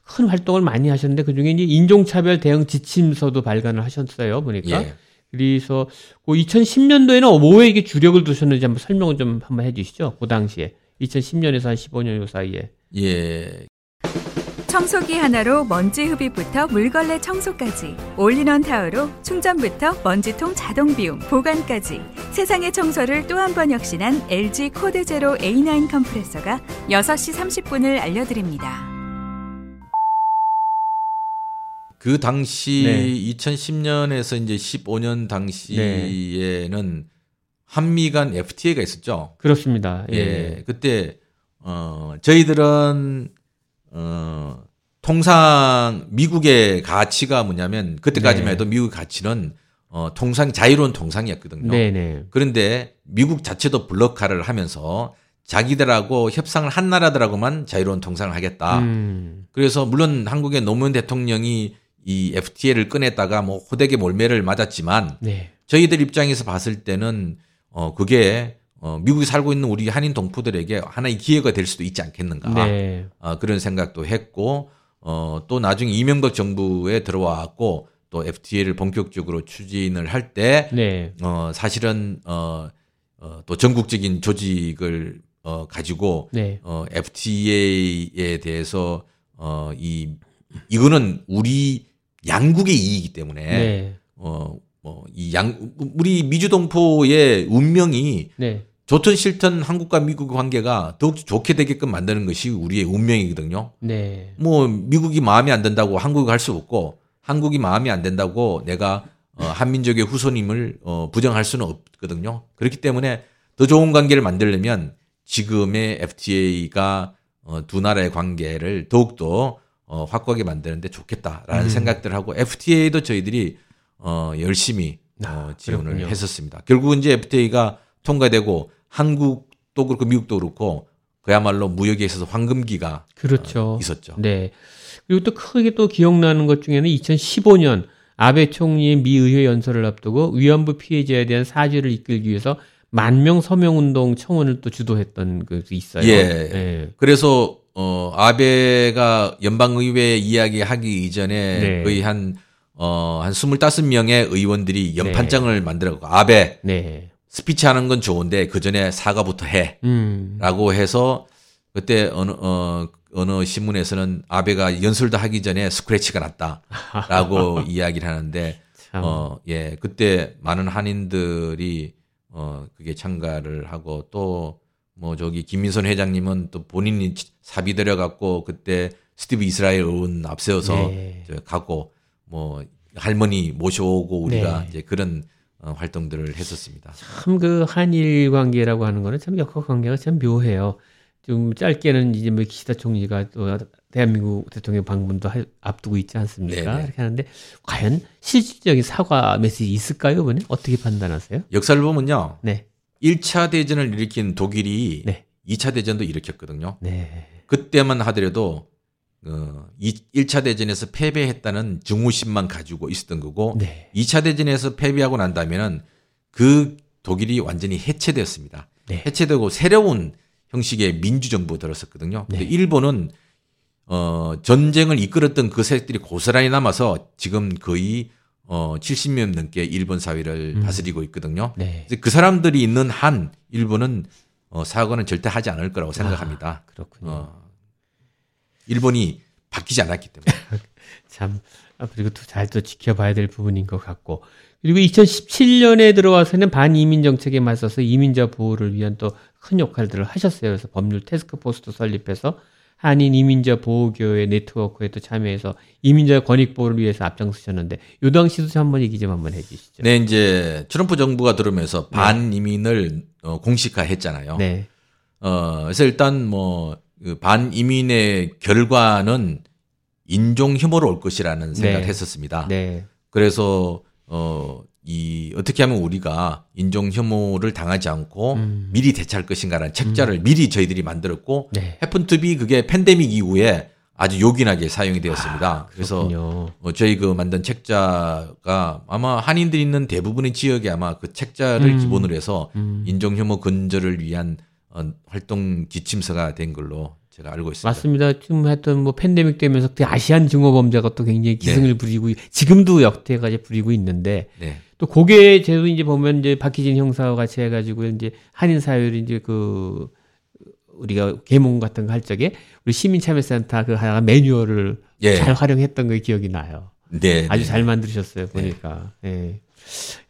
큰 활동을 많이 하셨는데 그 중에 이제 인종차별 대응 지침서도 발간을 하셨어요. 보니까. 예. 그래서 그 2010년도에는 뭐에 이게 주력을 두셨는지 한번 설명을 좀 한번 해 주시죠. 그 당시에. 2010년에서 한 15년 요 사이에. 예. 청소기 하나로 먼지 흡입부터 물걸레 청소까지 올인원 타워로 충전부터 먼지통 자동 비움 보관까지 세상의 청소를 또 한 번 혁신한 LG 코드 제로 A9 컴프레서가 6시 30분을 알려드립니다. 그 당시 네. 2010년에서 이제 15년 당시에는 네. 한미 간 FTA가 있었죠. 그렇습니다. 예. 예. 그때 어 저희들은 어 통상 미국의 가치가 뭐냐면 그때까지만 네. 해도 미국 가치는 어 통상 자유로운 통상이었거든요. 네네. 네. 그런데 미국 자체도 블록화를 하면서 자기들하고 협상을 한 나라들하고만 자유로운 통상을 하겠다. 음. 그래서 물론 한국의 노무현 대통령이 이 FTA를 꺼냈다가 뭐 호되게 몰매를 맞았지만 네. 저희들 입장에서 봤을 때는 어, 그게 어, 미국에 살고 있는 우리 한인 동포들에게 하나의 기회가 될 수도 있지 않겠는가. 네. 어, 그런 생각도 했고, 어, 또 나중에 이명박 정부에 들어와갖고 또 FTA를 본격적으로 추진을 할 때, 네. 어, 사실은, 어, 어, 또 전국적인 조직을 어, 가지고, 네. 어, FTA에 대해서, 어, 이, 이거는 우리 양국의 이익이기 때문에, 네. 어, 뭐이 양 우리 미주 동포의 운명이 네. 좋든 싫든 한국과 미국 관계가 더욱 좋게 되게끔 만드는 것이 우리의 운명이거든요. 네. 뭐 미국이 마음에 안 든다고 한국이 할수 없고 한국이 마음에 안 된다고 내가 어, 한민족의 후손임을 어, 부정할 수는 없거든요. 그렇기 때문에 더 좋은 관계를 만들려면 지금의 FTA가 어, 두 나라의 관계를 더욱더 어, 확고하게 만드는데 좋겠다라는 음. 생각들 하고 FTA도 저희들이 어, 열심히 어, 아, 지원을 그렇군요. 했었습니다. 결국은 이제 FTA가 통과되고 한국도 그렇고 미국도 그렇고 그야말로 무역에 있어서 황금기가 그렇죠. 어, 있었죠. 네. 그리고 또 크게 또 기억나는 것 중에는 2015년 아베 총리의 미 의회 연설을 앞두고 위안부 피해자에 대한 사죄를 이끌기 위해서 만명 서명 운동 청원을 또 주도했던 그 있어요. 예. 네. 그래서 어 아베가 연방 의회 이야기하기 이전에 네. 거의 한 어, 한 25명의 의원들이 연판장을 네. 만들어고 아베 네. 스피치 하는 건 좋은데 그 전에 사과부터 해. 음. 라고 해서 그때 어느, 어, 어느 신문에서는 아베가 연설도 하기 전에 스크래치가 났다. 라고 [laughs] 이야기를 하는데, 참. 어, 예, 그때 많은 한인들이 어, 그게 참가를 하고 또 뭐 저기 김민선 회장님은 또 본인이 사비 들여갖고 그때 스티브 이스라엘 의원 앞세워서 네. 가고 뭐 할머니 모셔오고 우리가 네. 이제 그런 어, 활동들을 했었습니다. 참 그 한일 관계라고 하는 거는 참 역학 관계가 참 묘해요. 좀 짧게는 이제 뭐 기시다 총리가 또 대한민국 대통령 방문도 할, 앞두고 있지 않습니까? 네네. 이렇게 하는데 과연 실질적인 사과 메시지 있을까요, 이번에? 어떻게 판단하세요? 역사를 보면요. 네. 1차 대전을 일으킨 독일이 네. 2차 대전도 일으켰거든요. 네. 그때만 하더라도 어, 1차 대전에서 패배했다는 증오심만 가지고 있었던 거고 네. 2차 대전에서 패배하고 난 다음에는 그 독일이 완전히 해체되었습니다. 네. 해체되고 새로운 형식의 민주정부가 들었었거든요. 근데 네. 일본은 어, 전쟁을 이끌었던 그 세력들이 고스란히 남아서 지금 거의 어, 70년 넘게 일본 사회를 음. 다스리고 있거든요. 네. 그 사람들이 있는 한 일본은 어, 사과는 절대 하지 않을 거라고 생각합니다. 아, 그렇군요. 어, 일본이 바뀌지 않았기 때문에. [laughs] 참, 아, 그리고 또잘또 지켜봐야 될 부분인 것 같고. 그리고 2017년에 들어와서는 반이민 정책에 맞서서 이민자 보호를 위한 또 큰 역할들을 하셨어요. 그래서 법률 테스크포스도 설립해서 한인 이민자 보호교회 네트워크에 또 참여해서 이민자 권익 보호를 위해서 앞장서셨는데 요 당시도 한번 얘기 좀 한번 해주시죠. 네, 이제 트럼프 정부가 들어오면서 네. 반이민을 어, 공식화했잖아요. 네. 어, 그래서 일단 뭐 그 반이민의 결과는 인종 혐오로 올 것이라는 생각을 네. 했었습니다. 네. 그래서 어, 이 어떻게 하면 우리가 인종 혐오를 당하지 않고 음. 미리 대처할 것인가라는 책자를 음. 미리 저희들이 만들었고 네. 해픈투비 그게 팬데믹 이후에 아주 요긴하게 사용이 되었습니다. 아, 그래서 어, 저희 그 만든 책자가 아마 한인들이 있는 대부분의 지역에 아마 그 책자를 음. 기본으로 해서 음. 인종 혐오 근절을 위한 어, 활동 지침서가 된 걸로 제가 알고 있습니다. 맞습니다. 지금 했던 뭐 팬데믹 되면서 그 아시안 증오 범죄가 또 굉장히 기승을 네. 부리고 지금도 역대까지 부리고 있는데 네. 또 그게 제도 이제 보면 이제 박희진 형사와 같이 해가지고 이제 한인 사회를 이제 그 우리가 개몽 같은 거 할 적에 우리 시민참여센터 그 하나 매뉴얼을 예. 잘 활용했던 거 기억이 나요. 네. 아주 네. 잘 만드셨어요 네. 보니까. 네. 예.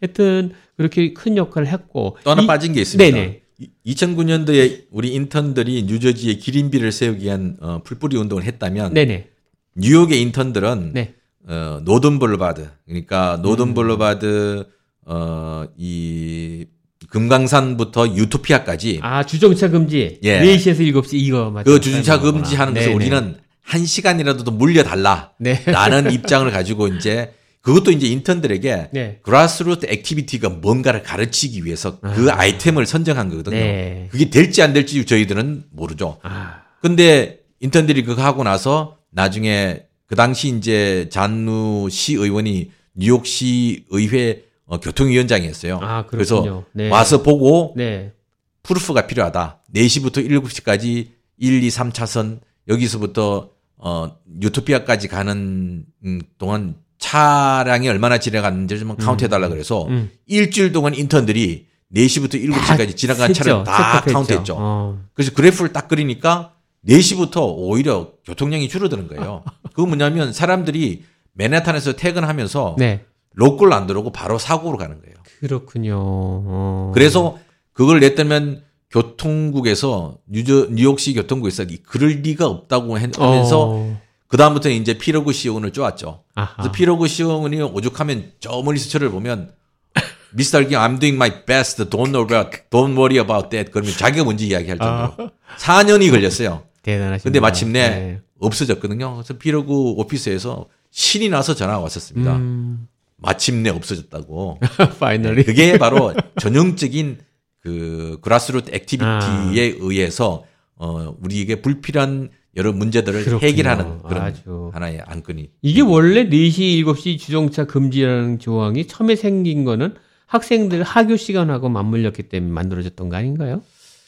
하여튼 그렇게 큰 역할을 했고 또 하나 이, 빠진 게 있습니다. 네네. 2009년도에 우리 인턴들이 뉴저지에 기림비를 세우기 위한 어, 풀뿌리 운동을 했다면 네네. 뉴욕의 인턴들은 네. 어, Northern Boulevard 그러니까 Northern 음. Boulevard 어, 이 금강산부터 유토피아까지 아 주정차 금지 예. 4시에서 7시 이거 맞죠? 그 주정차 금지 하는 것을 우리는 한 시간이라도 더 물려달라 네. 라는 입장을 가지고 이제 그것도 이제 인턴들에게 네. grassroots activity가 뭔가를 가르치기 위해서 그 아이템을 선정한 거거든요. 네. 그게 될지 안 될지 저희들은 모르죠. 아. 근데 인턴들이 그거 하고 나서 나중에 그 당시 이제 John Liu 시 의원이 뉴욕시 의회 어, 교통위원장이었어요. 아, 그래서 네. 와서 보고 네. proof가 필요하다. 4시부터 7시까지 1, 2, 3차선 여기서부터 어 유토피아까지 가는 음, 동안 차량이 얼마나 지나갔는지 좀 카운트 해달라 음. 그래서 음. 일주일 동안 인턴들이 4시부터 7시까지 지나간 차를 다 카운트했죠. 어. 그래서 그래프를 딱 그리니까 4시부터 오히려 교통량이 줄어드는 거예요. [laughs] 그거 뭐냐면 사람들이 맨하탄에서 퇴근하면서 네. local 안 들어오고 바로 사고로 가는 거예요. 그렇군요. 어. 그래서 그걸 냈다면 교통국에서 뉴저, 뉴욕시 교통국에서 그럴 리가 없다고 하면서 어. 그 다음부터 이제 피로그 시온을 쪼았죠. 아하. 그래서 피로그 시온이 오죽하면 저 멀리서 저를 보면 [laughs] 미스터 알기 I'm doing my best. Don't know about, don't worry about that. 그러면 자기가 먼저 이야기할 정도로 아. 4년이 걸렸어요. 대단하십니다. 근데 마침내 네. 없어졌거든요. 그래서 피로그 오피스에서 신이 나서 전화가 왔었습니다. 음. 마침내 없어졌다고. [laughs] finally. 네, 그게 바로 전형적인 그 grassroots activity에 아. 의해서 어 우리에게 불필요한 여러 문제들을 그렇군요. 해결하는 그런 아주. 하나의 안건이. 이게 원래 4시, 7시 주정차 금지라는 조항이 처음에 생긴 거는 학생들 하교 시간하고 맞물렸기 때문에 만들어졌던 거 아닌가요?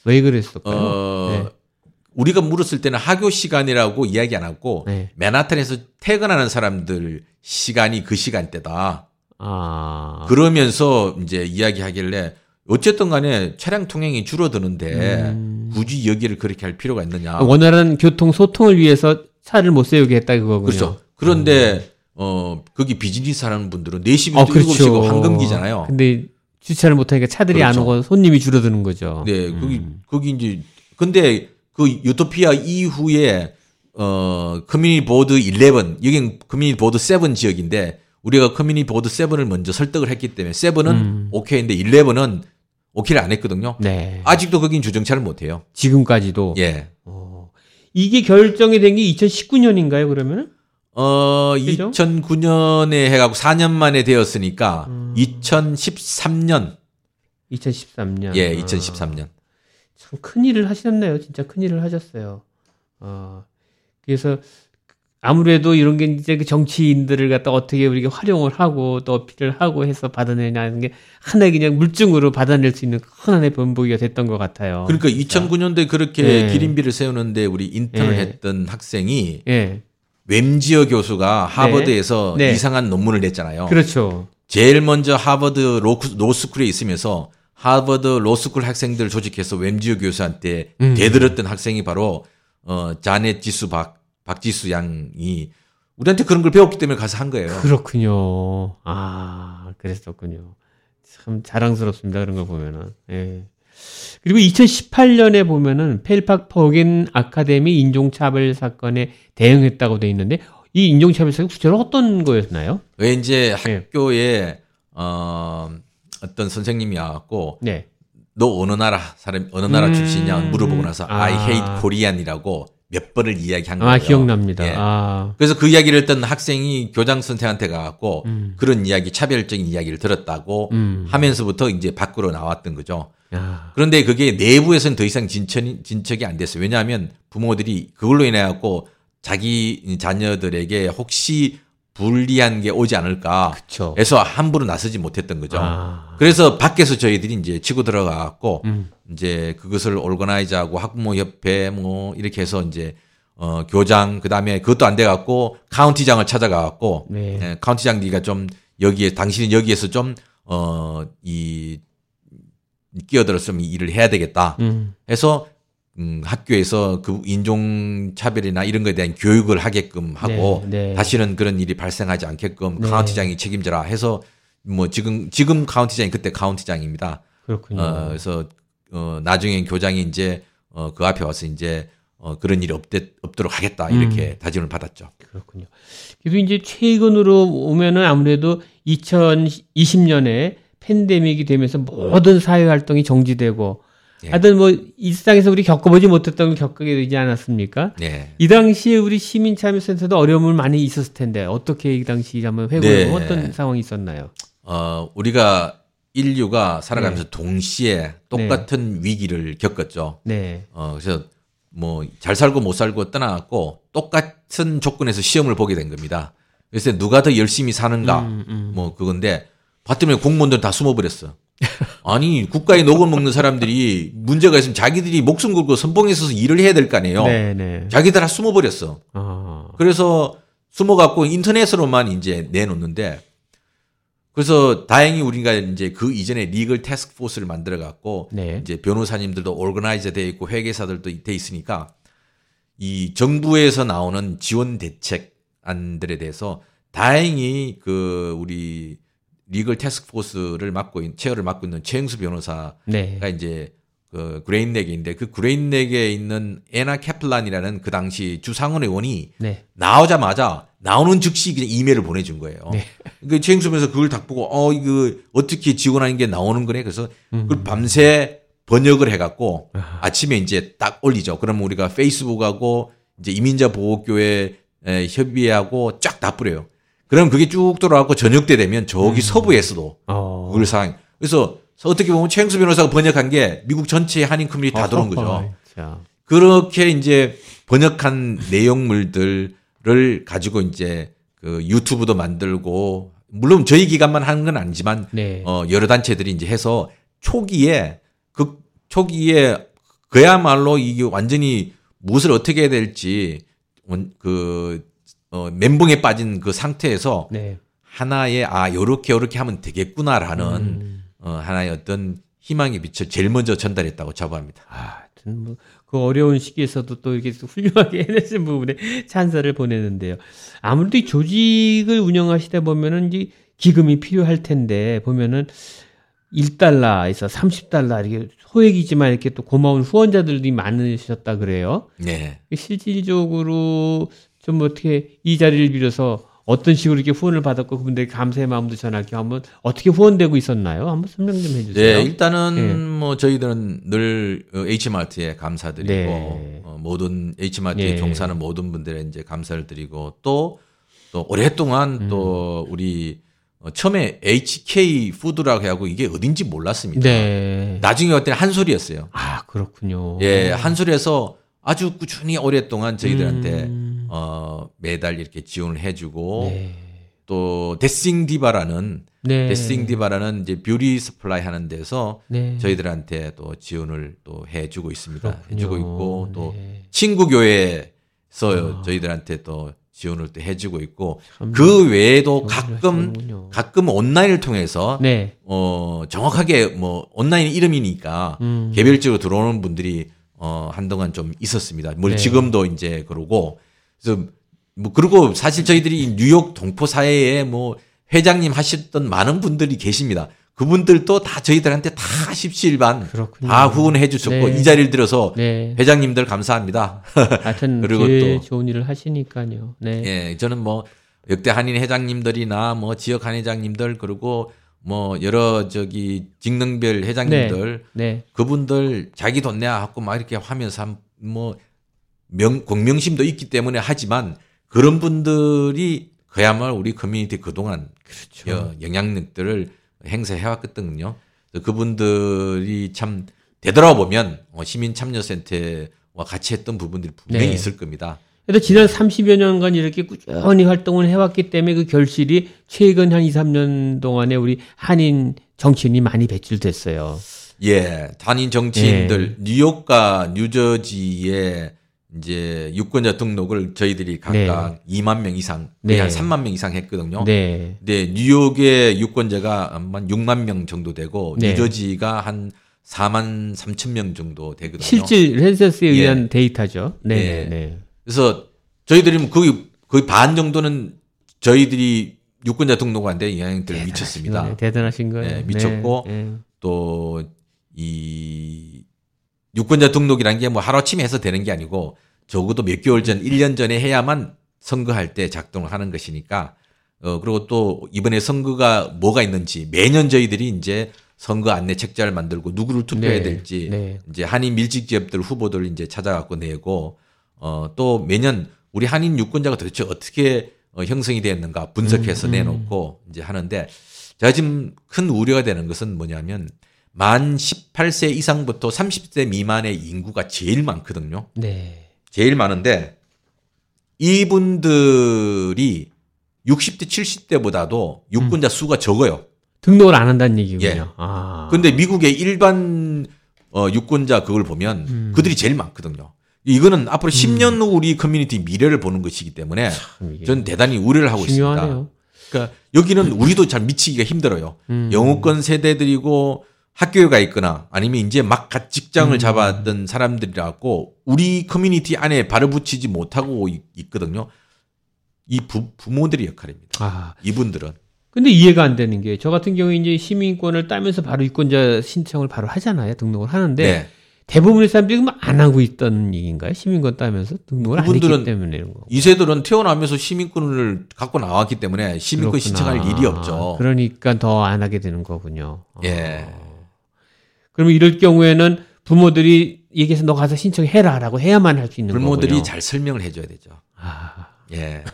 왜 그랬을까요? 어, 네. 우리가 물었을 때는 하교 시간이라고 이야기 안 하고 네. 맨하탄에서 퇴근하는 사람들 시간이 그 시간대다. 아. 그러면서 이제 이야기하길래 어쨌든 간에 차량 통행이 줄어드는데 음. 굳이 여기를 그렇게 할 필요가 있느냐. 원활한 교통 소통을 위해서 차를 못 세우게 했다 그거군요. 그렇죠. 그런데 음. 어 거기 비즈니스 하는 분들은 4시부터 어, 그렇죠. 7시가 황금기잖아요. 근데 주차를 못 하니까 차들이 그렇죠. 안 오고 손님이 줄어드는 거죠. 네, 거기 음. 거기 이제 근데 그 유토피아 이후에 어 Community Board 11 여긴 Community Board 7 지역인데 우리가 Community Board 7을 먼저 설득을 했기 때문에 7은 음. 오케이인데 11은 오케이를 안 했거든요. 네. 아직도 거긴 주정차를 못 해요. 지금까지도. 예. 어. 이게 결정이 된 게 2019년인가요, 그러면은? 어, 그죠? 2009년에 해가고 4년 만에 되었으니까 음. 2013년. 2013년. 예, 2013년. 아. 참 큰일을 하셨네요. 진짜 큰일을 하셨어요. 어. 그래서 아무래도 이런 게 이제 그 정치인들을 갖다 어떻게 우리가 활용을 하고 또 어필을 하고 해서 받아내냐는 게 하나의 그냥 물증으로 받아낼 수 있는 큰 하나의 본보기가 됐던 것 같아요. 그러니까 2009년도에 그렇게 네. 기린비를 세우는데 우리 인턴을 네. 했던 학생이 네. 웸지어 교수가 하버드에서 네. 네. 이상한 논문을 냈잖아요. 그렇죠. 제일 먼저 하버드 로스쿨에 있으면서 하버드 로스쿨 학생들 조직해서 웸지어 교수한테 음. 대들었던 학생이 바로 어 자넷 지수 박 박지수 양이 우리한테 그런 걸 배웠기 때문에 가서 한 거예요. 그렇군요. 아, 그랬었군요. 참 자랑스럽습니다. 그런 거 보면은. 예. 그리고 2018년에 보면은 펠팍 퍼겐 아카데미 인종차별 사건에 대응했다고 돼 있는데 이 인종차별 사건 구체로 어떤 거였나요? 왜 이제 예. 학교에 어 어떤 선생님이 와갖고 네. 너 어느 나라 사람 어느 나라 음... 출신이냐 물어보고 나서 아. I hate Korean이라고 몇 번을 이야기한 아, 거예요. 아, 기억납니다. 예. 아. 그래서 그 이야기를 했던 학생이 교장 선생한테 가갖고 음. 그런 이야기, 차별적인 이야기를 들었다고 음. 하면서부터 이제 밖으로 나왔던 거죠. 야. 그런데 그게 내부에서는 더 이상 진척이, 진척이 안 됐어요. 왜냐하면 부모들이 그걸로 인해 갖고 자기 자녀들에게 혹시 불리한 게 오지 않을까 그쵸. 해서 함부로 나서지 못했던 거죠. 아. 그래서 밖에서 저희들이 이제 치고 들어가갖고 음. 이제 그것을 올거나이즈하고 학부모 협회 뭐 이렇게 해서 이제 어 교장 그다음에 그것도 안 돼 갖고 카운티장을 찾아가 갖고 네. 예, 카운티장 네가 좀 여기에 당신은 여기에서 좀어이 끼어들었으면 일을 해야 되겠다. 음. 해서 음, 학교에서 그 인종 차별이나 이런 것에 대한 교육을 하게끔 하고 네, 네. 다시는 그런 일이 발생하지 않게끔 네. 카운티장이 책임져라 해서 뭐 지금 지금 카운티장이 그때 카운티장입니다. 그렇군요. 어, 그래서 어, 나중에 교장이 이제 어, 그 앞에 와서 이제 어, 그런 일이 없대, 없도록 하겠다 이렇게 음. 다짐을 받았죠. 그렇군요. 그래도 이제 최근으로 오면은 아무래도 2020년에 팬데믹이 되면서 모든 사회 활동이 정지되고 예. 하여튼 뭐 일상에서 우리 겪어보지 못했던 걸 겪게 되지 않았습니까? 예. 이 당시에 우리 시민참여센터도 어려움을 많이 있었을 텐데 어떻게 이 당시 한번 회고해 네. 어떤 상황이 있었나요? 어 우리가 인류가 살아가면서 네. 동시에 똑같은 네. 위기를 겪었죠. 네. 어 그래서 뭐 잘 살고 못 살고 떠나갔고 똑같은 조건에서 시험을 보게 된 겁니다. 그래서 누가 더 열심히 사는가 음, 음. 뭐 그건데 봤더니 공무원들 다 숨어버렸어. 아니 국가에 녹을 먹는 사람들이 문제가 있으면 자기들이 목숨 걸고 선봉에 서서 일을 해야 될 거 아니에요. 네네. 네. 자기들 다 숨어버렸어. 아. 그래서 숨어갖고 인터넷으로만 이제 내놓는데 그래서 다행히 우리가 이제 그 이전에 legal task force를 만들어 갖고 네. 이제 변호사님들도 organize 돼 있고 회계사들도 돼 있으니까 이 정부에서 나오는 지원 대책안들에 대해서 다행히 그 우리 legal task force를 맡고 있는 chair를 맡고 있는 최영수 변호사가 네. 이제 그 Great Neck인데 그 Great Neck에 있는 Anna Kaplan이라는 그 당시 주상원 의원이 네. 나오자마자 나오는 즉시 그냥 이메일을 보내준 거예요. 네. 그 최영수 변호사 그걸 딱 보고 어 이거 어떻게 지원하는 게 나오는 거네. 그래서 음. 그걸 밤새 번역을 해갖고 아. 아침에 이제 딱 올리죠. 그러면 우리가 페이스북하고 이제 이민자 보호교회 협의회하고 쫙 다 뿌려요. 그럼 그게 쭉 돌아가고 저녁 때 되면 저기 음. 서부에서도 어. 그걸 상황. 그래서 어떻게 보면 최영수 변호사가 번역한 게 미국 전체 한인 커뮤니티 다 들어온 거죠. 자. 그렇게 이제 번역한 내용물들을 가지고 이제 그 유튜브도 만들고 물론 저희 기관만 하는 건 아니지만 네. 어 여러 단체들이 이제 해서 초기에 그 초기에 그야말로 이게 완전히 무엇을 어떻게 해야 될지 그 어, 멘붕에 빠진 그 상태에서 네. 하나의 아 요렇게 요렇게 하면 되겠구나라는 음. 어, 하나의 어떤 희망의 빛을 제일 먼저 전달했다고 자부합니다. 아, 뭐, 그 어려운 시기에서도 또 이렇게 훌륭하게 [laughs] 해내신 부분에 찬사를 보내는데요. 아무래도 이 조직을 운영하시다 보면은 이제 기금이 필요할 텐데 보면은 1달러에서 30달러 이렇게 소액이지만 이렇게 또 고마운 후원자들이 많으셨다 그래요. 네. 실질적으로 좀 어떻게 이 자리를 빌어서 어떤 식으로 이렇게 후원을 받았고 그분들에게 감사의 마음도 전할게요. 한번 어떻게 후원되고 있었나요? 한번 설명 좀 해주세요. 네, 일단은 네. 뭐 저희들은 늘 H마트에 감사드리고 네. 어, 모든 H마트에 네. 종사하는 모든 분들에 이제 감사를 드리고 또또 오랫동안 음. 또 우리 어, 처음에 HK Food라고 하고 이게 어딘지 몰랐습니다. 네. 나중에 왔더니 한솔이었어요. 아 그렇군요. 예, 한솔에서 아주 꾸준히 오랫동안 저희들한테 음. 어, 매달 이렇게 지원을 해주고 네. 또 Dashing Diva라는 네. Dashing Diva라는 이제 beauty supply 하는 데서 네. 저희들한테 또 지원을 또 해주고 있습니다. 그렇군요. 해주고 있고 또 네. 친구 교회에서 아. 저희들한테 또 지원을 또 해주고 있고 그 외에도 가끔 하시는군요. 가끔 온라인을 통해서 네. 어 정확하게 뭐 온라인 이름이니까 음. 개별적으로 들어오는 분들이 어, 한동안 좀 있었습니다. 뭐 네. 지금도 이제 그러고 그래서 뭐 그리고 사실 저희들이 뉴욕 동포 사회에 뭐 회장님 하셨던 많은 분들이 계십니다. 그분들도 다 저희들한테 다 십시일반 그렇군요. 다 후원해 주셨고 네. 이 자리를 들어서 네. 회장님들 감사합니다. [laughs] 하여튼 그리고 또 좋은 일을 하시니까요. 네. 예, 저는 뭐 역대 한인 회장님들이나 뭐 지역 한 회장님들 그리고 뭐 여러 저기 직능별 회장님들 네. 네. 그분들 자기 돈 내야 하고 막 이렇게 하면서 뭐 명, 공명심도 있기 때문에 하지만 그런 분들이 그야말로 우리 커뮤니티 그동안 그렇죠. 영향력들을 행사해 왔거든요. 그분들이 참 되돌아보면 어, 시민참여센터와 같이 했던 부분들이 분명히 네. 있을 겁니다. 그래도 지난 30여 년간 이렇게 꾸준히 활동을 해왔기 때문에 그 결실이 최근 한 2, 3년 동안에 우리 한인 정치인이 많이 배출됐어요. 예, 한인 정치인들 네. 뉴욕과 뉴저지에 이제 유권자 등록을 저희들이 각각 네. 2만 명 이상, 네. 한 3만 명 이상 했거든요. 네. 네, 뉴욕의 유권자가 한 6만 명 정도 되고 네. 뉴저지가 한 4만 3천 명 정도 되거든요. 실질 센서스에 예. 의한 데이터죠. 네, 네. 네. 그래서 저희들이 뭐 거의 거의 반 정도는 저희들이 유권자 등록하는데 영향들을 미쳤습니다. 네, 대단하신 거예요. 네, 미쳤고 네, 또이 유권자 등록이라는 게 뭐 하루아침에 해서 되는 게 아니고 적어도 몇 개월 전, 1년 전에 해야만 선거할 때 작동을 하는 것이니까 어 그리고 또 이번에 선거가 뭐가 있는지 매년 저희들이 이제 선거 안내 책자를 만들고 누구를 투표해야 네, 될지 네. 이제 한인 밀집 지역들 후보들 이제 찾아갖고 내고 어또 매년 우리 한인 유권자가 도대체 어떻게 어, 형성이 되었는가 분석해서 음, 음. 내놓고 이제 하는데 제가 지금 큰 우려가 되는 것은 뭐냐면 만 18세 이상부터 30세 미만의 인구가 제일 많거든요. 네. 제일 많은데 이분들이 60대 70대보다도 유권자 음. 수가 적어요. 등록을 안 한다는 얘기군요. 예. 아. 근데 미국의 일반 어, 유권자 그걸 보면 음. 그들이 제일 많거든요. 이거는 앞으로 10년 음. 후 우리 커뮤니티 미래를 보는 것이기 때문에 저는 대단히 우려를 하고 중요하네요. 있습니다. 그러니까 여기는 우리도 잘 미치기가 힘들어요. 음. 영어권 세대들이고 학교에 가 있거나 아니면 이제 막 직장을 음. 잡았던 사람들이라고 우리 커뮤니티 안에 발을 붙이지 못하고 있거든요. 이 부, 부모들의 역할입니다. 아. 이분들은. 근데 이해가 안 되는 게 저 같은 경우에 이제 시민권을 따면서 바로 유권자 신청을 바로 하잖아요. 등록을 하는데 네. 대부분의 사람들이 안 하고 있던 얘기인가요? 시민권 따면서 등록을 안 했기 때문에 이런 거. 이세들은 태어나면서 시민권을 갖고 나왔기 때문에 시민권 그렇구나. 신청할 일이 없죠. 그러니까 더 안 하게 되는 거군요. 예. 어. 그러면 이럴 경우에는 부모들이 얘기해서 너 가서 신청해라라고 해야만 할 수 있는 거군요. 부모들이 잘 설명을 해줘야 되죠. 아. 예.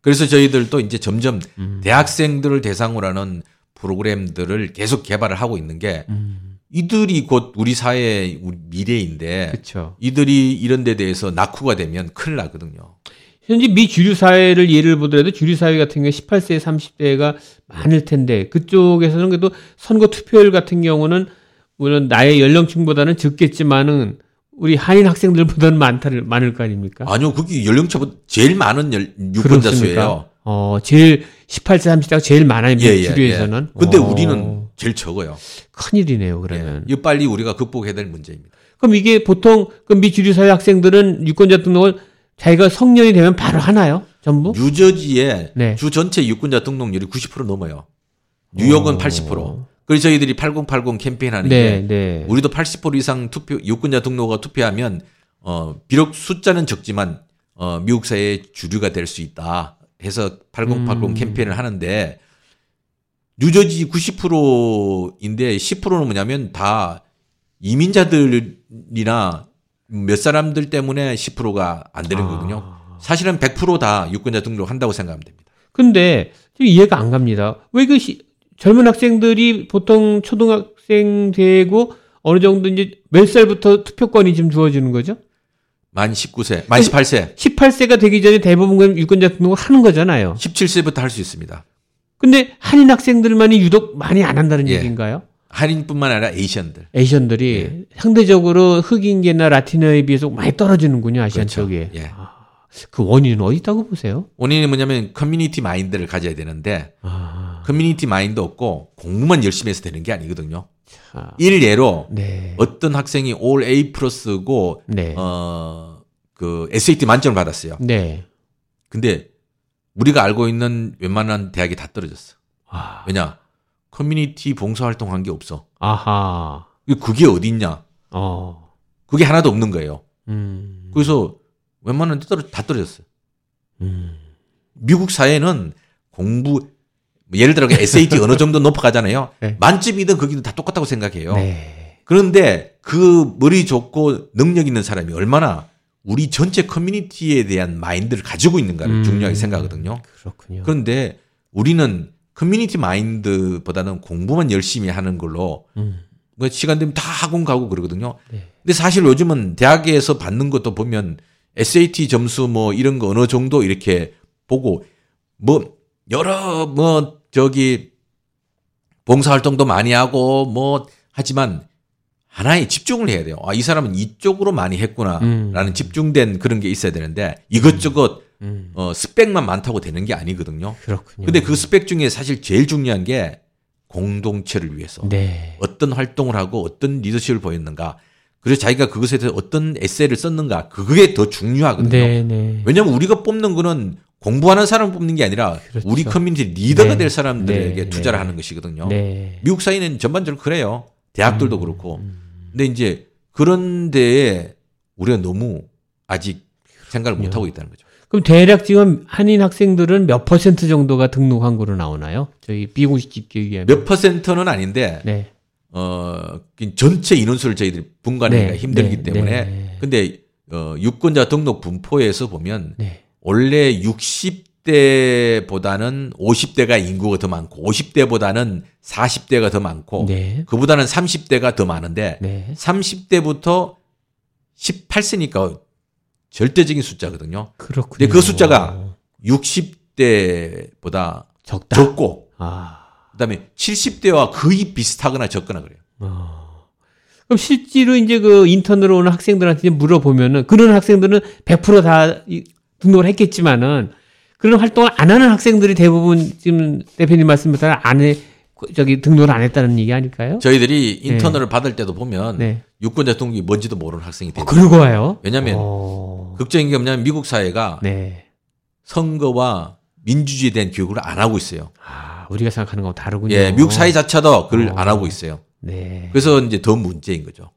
그래서 저희들도 이제 점점 음. 대학생들을 대상으로 하는 프로그램들을 계속 개발을 하고 있는 게 음. 이들이 곧 우리 사회의 미래인데 그쵸. 이들이 이런 데 대해서 낙후가 되면 큰일 나거든요. 현재 미 주류 사회를 예를 보더라도 주류 사회 같은 경우에 18세, 30대가 많을 텐데 그쪽에서는 그래도 선거 투표율 같은 경우는 물론 나의 연령층보다는 적겠지만은 우리 한인 학생들보다는 많다를 많을 거 아닙니까? 아니요, 그게 연령차보다 제일 많은 유권자 수예요. 어, 제일 18세 30대가 제일 많아요. 예, 예, 주류에서는. 예. 근데 어. 우리는 제일 적어요. 큰 일이네요, 그러면. 예. 이 빨리 우리가 극복해야 될 문제입니다. 그럼 이게 보통 그 미 주류 사회 학생들은 유권자 등록을 자기가 성년이 되면 바로 하나요? 전부? 뉴저지의 네. 주 전체 유권자 등록률이 90% 넘어요. 뉴욕은 오. 80%. 그래서 저희들이 8080 캠페인 하는 네, 게 네. 우리도 80% 이상 투표 유권자 등록가 투표하면 어 비록 숫자는 적지만 어 미국 사회의 주류가 될 수 있다 해서 8080 음. 캠페인을 하는데 뉴저지 90%인데 10%는 뭐냐면 다 이민자들이나 몇 사람들 때문에 10%가 안 되는 아. 거거든요. 사실은 100%다 유권자 등록한다고 생각하면 됩니다. 근데 이해가 안 갑니다. 왜 그 젊은 학생들이 보통 초등학생 되고 어느 정도 이제 몇 살부터 투표권이 좀 주어지는 거죠? 만 19세, 만 18세. 18세가 되기 전에 대부분 유권자 등록을 하는 거잖아요. 17세부터 할 수 있습니다. 근데 한인 학생들만이 유독 많이 안 한다는 예. 얘기인가요? 한인뿐만 아니라 에이션들. 에이션들이 예. 상대적으로 흑인계나 라틴어에 비해서 많이 떨어지는군요, 아시안 그렇죠. 쪽에. 예. 아, 그 원인은 어디 있다고 보세요? 원인이 뭐냐면 커뮤니티 마인드를 가져야 되는데 아. 커뮤니티 마인드 없고 공부만 열심히 해서 되는 게 아니거든요. 아. 일례로 네. 어떤 학생이 올 A 플러스고 네. 어그 SAT 만점을 받았어요. 네. 근데 우리가 알고 있는 웬만한 대학이 다 떨어졌어. 아. 왜냐? 커뮤니티 봉사활동 한 게 없어. 아하. 그게 어디 있냐? 어. 그게 하나도 없는 거예요. 음. 그래서 웬만한 데 떨어, 다 떨어졌어요. 음. 미국 사회는 공부, 뭐 예를 들어 SAT [laughs] 어느 정도 높아가잖아요. 네. 만점이든 거기든 다 똑같다고 생각해요. 네. 그런데 그 머리 좋고 능력 있는 사람이 얼마나 우리 전체 커뮤니티에 대한 마인드를 가지고 있는가를 음. 중요하게 생각하거든요. 그렇군요. 그런데 우리는 커뮤니티 마인드보다는 공부만 열심히 하는 걸로 음. 뭐 시간 되면 다 학원 가고 그러거든요. 네. 근데 사실 요즘은 대학에서 받는 것도 보면 SAT 점수 뭐 이런 거 어느 정도 이렇게 보고 뭐 여러 뭐 저기 봉사활동도 많이 하고 뭐 하지만 하나에 집중을 해야 돼요. 아, 이 사람은 이쪽으로 많이 했구나라는 음. 집중된 그런 게 있어야 되는데 이것저것 음. 어, 스펙만 많다고 되는 게 아니거든요. 그렇군요. 근데 그 스펙 중에 사실 제일 중요한 게 공동체를 위해서 네. 어떤 활동을 하고 어떤 리더십을 보였는가 그래서 자기가 그것에 대해서 어떤 에세이를 썼는가 그게 더 중요하거든요. 네, 네. 왜냐하면 우리가 뽑는 거는 공부하는 사람 뽑는 게 아니라 그렇죠. 우리 커뮤니티 리더가 네. 될 사람들에게 네. 투자를 하는 것이거든요. 네. 미국 사회는 전반적으로 그래요. 대학들도 음. 그렇고. 근데 이제 그런 데에 우리가 너무 아직 생각을 못 하고 있다는 거죠. 그럼 대략 지금 한인 학생들은 몇 퍼센트 정도가 등록한 걸로 나오나요? 저희 비공식 집계 위에 몇 퍼센트는 아닌데 네. 어 전체 인원수를 저희들이 분간하기가 네. 힘들기 네. 때문에 네. 근데 어 유권자 등록 분포에서 보면 네. 원래 60대보다는 50대가 인구가 더 많고 50대보다는 40대가 더 많고 네. 그보다는 30대가 더 많은데 30대부터 18세니까 절대적인 숫자거든요. 그렇군요. 근데 그 숫자가 60대보다 적다? 적고 아. 그다음에 70대와 거의 비슷하거나 적거나 그래요. 아. 그럼 실제로 이제 그 인턴으로 오는 학생들한테 물어보면은 그런 학생들은 100%다 등록을 했겠지만은 그런 활동을 안 하는 학생들이 대부분 지금 대표님 말씀처럼 안 해, 저기 등록을 안 했다는 얘기 아닐까요? 저희들이 인턴을 네. 받을 때도 보면 네. 유권자 등록이 뭔지도 모르는 학생이 되요 아, 그러고 와요? 왜냐하면 오. 어. 걱정인 게 뭐냐면 미국 사회가 네. 선거와 민주주의에 대한 교육을 안 하고 있어요. 아, 우리가 생각하는 거하고 다르군요. 예, 미국 사회 자체도 그걸 어. 안 하고 있어요. 네. 그래서 이제 더 문제인 거죠.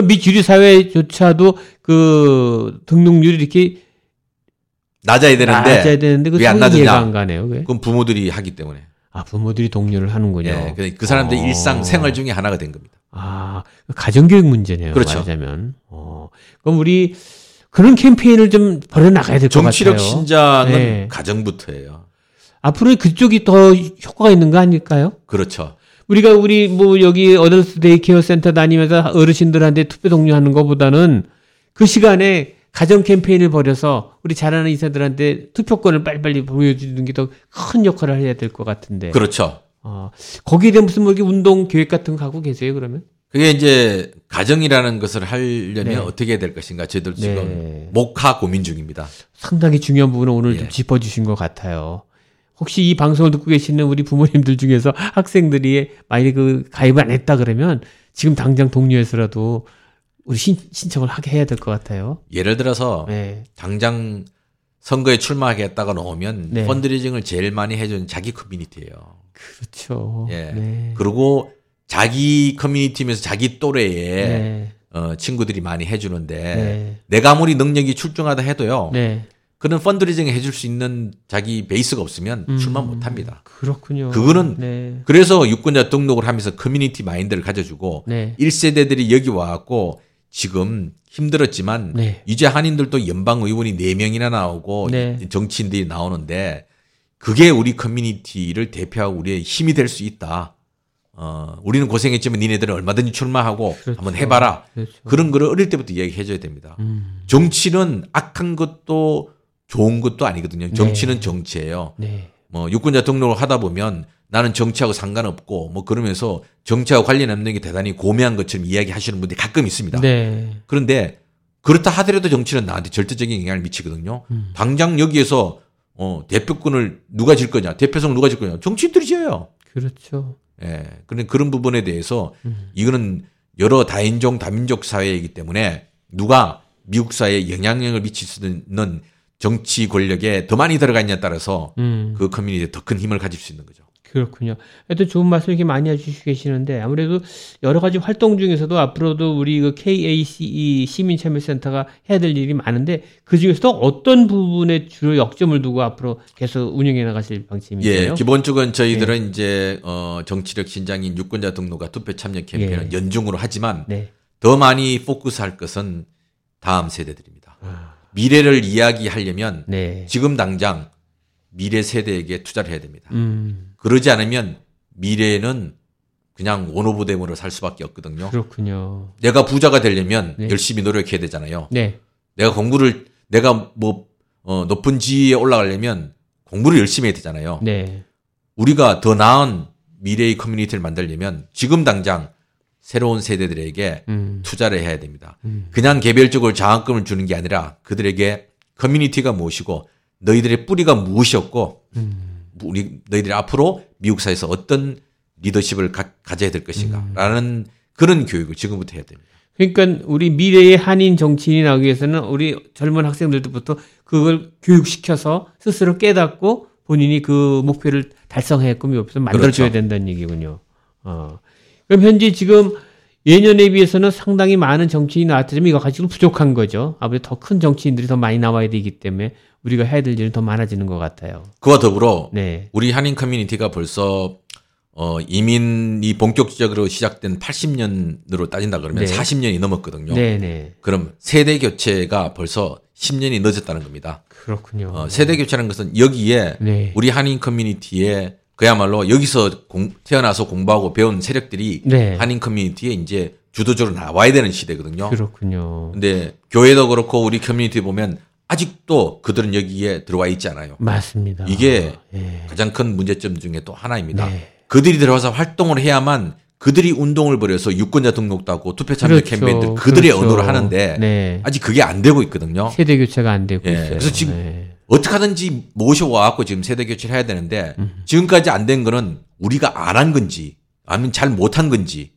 아. 그 미주류 사회조차도 그 등록률이 이렇게 낮아야 되는데 낮아야 되는데 왜안 낮으냐? 안 가네요. 왜? 그럼 부모들이 하기 때문에. 아 부모들이 독려를 하는군요. 네, 그, 그 사람들 어. 일상 생활 중에 하나가 된 겁니다. 아 가정교육 문제네요. 그렇죠. 말하자면. 어. 그럼 우리 그런 캠페인을 좀 벌여 나가야 될 것 같아요. 정치력 신장은 네. 가정부터예요. 앞으로 그쪽이 더 효과가 있는 거 아닐까요? 그렇죠. 우리가 우리 뭐 여기 adults day care center 다니면서 어르신들한테 투표 독려하는 것보다는 그 시간에 가정 캠페인을 벌여서 우리 잘하는 2세들한테 투표권을 빨리빨리 보여주는 게 더 큰 역할을 해야 될 것 같은데. 그렇죠. 어, 거기에 대한 무슨 뭐 이렇게 운동 계획 같은 거 갖고 계세요, 그러면? 그게 이제 가정이라는 것을 하려면 네. 어떻게 해야 될 것인가 저희들 지금 네. 목하 고민 중입니다. 상당히 중요한 부분을 오늘 예. 좀 짚어주신 것 같아요. 혹시 이 방송을 듣고 계시는 우리 부모님들 중에서 학생들이 만약에 그 가입을 안 했다 그러면 지금 당장 동료에서라도 우리 신, 신청을 하게 해야 될 것 같아요. 예를 들어서 네. 당장 선거에 출마하겠다가 나오면 네. 펀드레이징을 제일 많이 해준 자기 커뮤니티예요. 그렇죠. 예. 네. 그리고 자기 커뮤니티면서 자기 또래에 네. 어, 친구들이 많이 해주는데 네. 내가 아무리 능력이 출중하다 해도요. 네. 그런 fundraising 해줄 수 있는 자기 베이스가 없으면 음, 출마 못 합니다. 그렇군요. 그거는 네. 그래서 유권자 등록을 하면서 커뮤니티 마인드를 가져주고 네. 1세대들이 여기 와갖고 지금 힘들었지만 네. 이제 한인들도 연방 의원이 4명이나 나오고 네. 정치인들이 나오는데 그게 우리 커뮤니티를 대표하고 우리의 힘이 될 수 있다. 어, 우리는 고생했지만 니네들은 얼마든지 출마하고 그렇죠. 한번 해봐라. 그렇죠. 그런 거를 어릴 때부터 이야기해줘야 됩니다. 음. 정치는 악한 것도 좋은 것도 아니거든요. 정치는 네. 정치예요. 네. 뭐 유권자 등록을 하다 보면 나는 정치하고 상관없고 뭐 그러면서 정치하고 관련 없는 게 대단히 고매한 것처럼 이야기하시는 분들이 가끔 있습니다. 네. 그런데 그렇다 하더라도 정치는 나한테 절대적인 영향을 미치거든요. 음. 당장 여기에서 어, 대표권을 누가 질 거냐, 대표성 누가 질 거냐, 정치인들이 지어요. 그렇죠. 예. 그런 그런 부분에 대해서 음. 이거는 여러 다인종 다민족 사회이기 때문에 누가 미국 사회에 영향력을 미칠 수 있는 정치 권력에 더 많이 들어가 있냐에 따라서 음. 그 커뮤니티에 더 큰 힘을 가질 수 있는 거죠. 그렇군요. 하여튼 좋은 말씀 이렇게 많이 해주시고 계시는데 아무래도 여러 가지 활동 중에서도 앞으로도 우리 그 KACE 시민참여센터가 해야 될 일이 많은데 그 중에서도 어떤 부분에 주로 역점을 두고 앞으로 계속 운영해 나가실 방침이세요? 예, 기본적으로 저희들은 네. 이제 어, 정치력 신장인 유권자 등록과 투표 참여 캠페인을 네. 연중으로 하지만 네. 더 많이 포커스할 것은 다음 세대들입니다. 아. 미래를 이야기하려면 네. 지금 당장 미래 세대에게 투자를 해야 됩니다. 음. 그러지 않으면 미래는 그냥 원오브댐으로 살 수밖에 없거든요. 그렇군요. 내가 부자가 되려면 네. 열심히 노력해야 되잖아요. 네. 내가 공부를 내가 뭐 어, 높은 지위에 올라가려면 공부를 열심히 해야 되잖아요. 네. 우리가 더 나은 미래의 커뮤니티를 만들려면 지금 당장 새로운 세대들에게 음. 투자를 해야 됩니다. 음. 그냥 개별적으로 장학금을 주는 게 아니라 그들에게 커뮤니티가 무엇이고 너희들의 뿌리가 무엇이었고 음. 우리 너희들이 앞으로 미국 사회에서 어떤 리더십을 가, 져야 될 것인가라는 음. 그런 교육을 지금부터 해야 됩니다. 그러니까 우리 미래의 한인 정치인이 나오기 위해서는 우리 젊은 학생들부터 그걸 교육시켜서 스스로 깨닫고 본인이 그 목표를 달성했고 옆에서 만들어줘야 그렇죠. 된다는 얘기군요. 어. 그럼 현재 지금 예년에 비해서는 상당히 많은 정치인이 나왔지만 이거 가지고 부족한 거죠. 아무래도 더 큰 정치인들이 더 많이 나와야 되기 때문에 우리가 해야 될 일은 더 많아지는 것 같아요. 그와 더불어 네. 우리 한인 커뮤니티가 벌써 어, 이민이 본격적으로 시작된 80년으로 따진다 그러면 네. 40년이 넘었거든요. 네네. 네. 그럼 세대 교체가 벌써 10년이 늦었다는 겁니다. 그렇군요. 어, 세대 교체라는 것은 여기에 네. 우리 한인 커뮤니티에 그야말로 여기서 공, 태어나서 공부하고 배운 세력들이 네. 한인 커뮤니티에 이제 주도적으로 나와야 되는 시대거든요. 그렇군요. 근데 교회도 그렇고 우리 커뮤니티 보면 아직도 그들은 여기에 들어와 있지 않아요. 맞습니다. 이게 네. 가장 큰 문제점 중에 또 하나입니다. 네. 그들이 들어와서 활동을 해야만 그들이 운동을 벌여서 유권자 등록도 하고 투표 참여 그렇죠. 캠페인들 그들의 그렇죠. 언어로 하는데 네. 아직 그게 안 되고 있거든요. 세대 교체가 안 되고 예. 있어요. 그래서 지금 네. 어떻게 하든지 모셔와갖고 지금 세대 교체를 해야 되는데 음. 지금까지 안 된 거는 우리가 안 한 건지 아니면 잘 못한 건지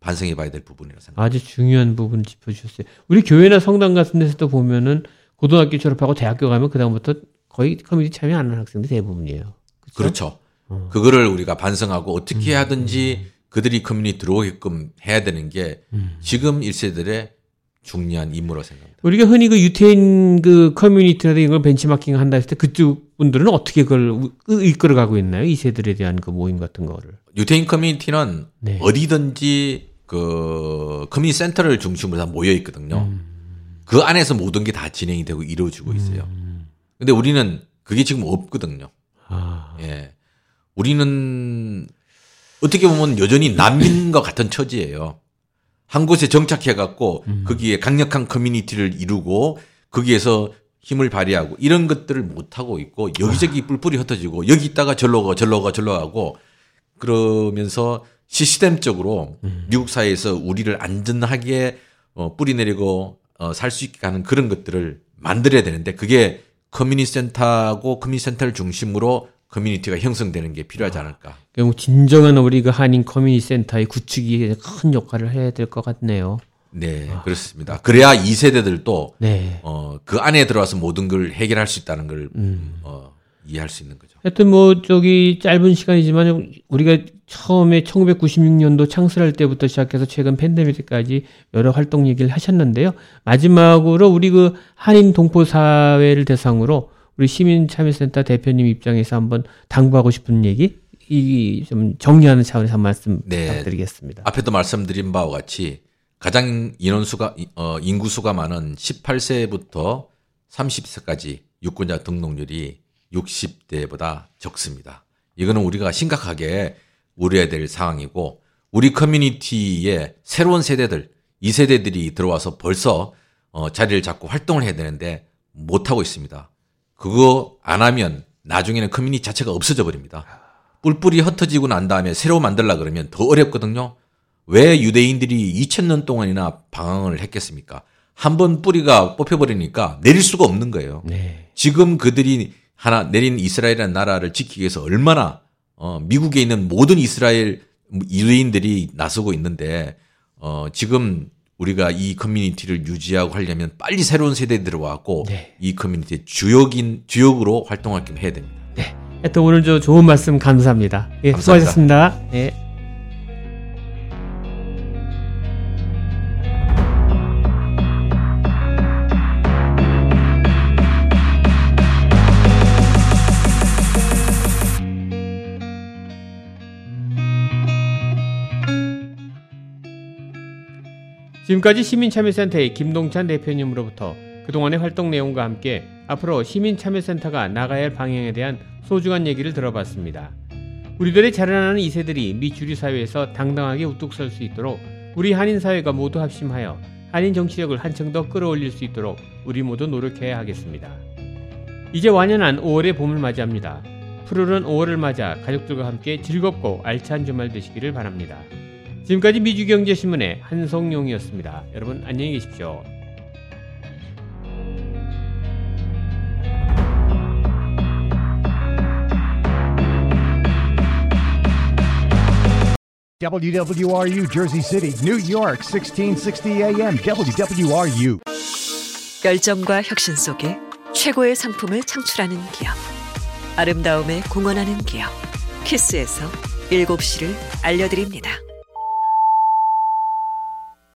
반성해 봐야 될 부분이라고 생각합니다. 아주 중요한 부분 짚어주셨어요. 우리 교회나 성당 같은 데서도 보면은 고등학교 졸업하고 대학교 가면 그다음부터 거의 커뮤니티 참여 안 하는 학생들 대부분이에요. 그렇죠. 그렇죠. 어. 그거를 우리가 반성하고 어떻게 음. 하든지 그들이 커뮤니티 들어오게끔 해야 되는 게 음. 지금 1세들의 중요한 임무로 생각합니다. 우리가 흔히 그 유태인 그 커뮤니티나 이걸 벤치마킹 한다 했을 때 그쪽 분들은 어떻게 그걸 이끌어 가고 있나요? 2세들에 대한 그 모임 같은 거를. 유태인 커뮤니티는 네. 어디든지 그 커뮤니티 센터를 중심으로 다 모여 있거든요. 음. 그 안에서 모든 게 다 진행이 되고 이루어지고 있어요. 음. 근데 우리는 그게 지금 없거든요. 아. 예. 우리는 어떻게 보면 여전히 난민과 같은 처지예요. 한 곳에 정착해 갖고 음. 거기에 강력한 커뮤니티를 이루고 거기에서 힘을 발휘하고 이런 것들을 못 하고 있고 여기저기 뿔뿔이 흩어지고 여기 있다가 절로 가 절로 가 절로 가고 그러면서 시스템적으로 음. 미국 사회에서 우리를 안전하게 어, 뿌리 내리고 어, 살 수 있게 하는 그런 것들을 만들어야 되는데 그게 커뮤니티 센터하고 커뮤니티 센터를 중심으로 커뮤니티가 형성되는 게 필요하지 않을까. 그럼 진정한 우리 그 한인 커뮤니티 센터의 구축이 큰 역할을 해야 될 것 같네요. 네, 아. 그렇습니다. 그래야 2세대들도 네. 어, 그 안에 들어와서 모든 걸 해결할 수 있다는 걸 음. 어, 이해할 수 있는 거죠. 하여튼 뭐 저기 짧은 시간이지만 우리가 처음에 1996년도 창설할 때부터 시작해서 최근 팬데믹 때까지 여러 활동 얘기를 하셨는데요. 마지막으로 우리 그 한인 동포 사회를 대상으로 우리 시민참여센터 대표님 입장에서 한번 당부하고 싶은 얘기 이좀 정리하는 차원에서 한 말씀 네. 부탁드리겠습니다. 앞에도 말씀드린 바와 같이 가장 인원수가 어, 인구수가 많은 18세부터 30세까지 유권자 등록률이 60대보다 적습니다. 이거는 우리가 심각하게 우려해야 될 상황이고 우리 커뮤니티에 새로운 세대들, 이 세대들이 들어와서 벌써 어, 자리를 잡고 활동을 해야 되는데 못 하고 있습니다. 그거 안 하면 나중에는 커뮤니티 자체가 없어져 버립니다. 뿔뿔이 흩어지고 난 다음에 새로 만들라 그러면 더 어렵거든요. 왜 유대인들이 2000년 동안이나 방황을 했겠습니까? 한 번 뿌리가 뽑혀버리니까 내릴 수가 없는 거예요. 네. 지금 그들이 하나 내린 이스라엘이라는 나라를 지키기 위해서 얼마나 어, 미국에 있는 모든 이스라엘 유대인들이 나서고 있는데 어, 지금 우리가 이 커뮤니티를 유지하고 하려면 빨리 새로운 세대에 들어와고 네. 이 커뮤니티의 주역인 주역으로 활동할 겸 해야 됩니다. 네. 하여튼 오늘 저 좋은 말씀 감사합니다. 예, 감사합니다. 수고하셨습니다. 네. 지금까지 시민참여센터의 김동찬 대표님으로부터 그동안의 활동 내용과 함께 앞으로 시민참여센터가 나가야 할 방향에 대한 소중한 얘기를 들어봤습니다. 우리들의 자라나는 이세들이 미 주류 사회에서 당당하게 우뚝 설 수 있도록 우리 한인 사회가 모두 합심하여 한인 정치력을 한층 더 끌어올릴 수 있도록 우리 모두 노력해야 하겠습니다. 이제 완연한 5월의 봄을 맞이합니다. 푸르른 5월을 맞아 가족들과 함께 즐겁고 알찬 주말 되시기를 바랍니다. 지금까지 미주경제신문의 한성용이었습니다. 여러분 안녕히 계십시오. WWRU Jersey City, New York, 1660 AM, WWRU. 열정과 혁신 속에 최고의 상품을 창출하는 기업. 아름다움에 공헌하는 기업. 키스에서 7시를 알려드립니다.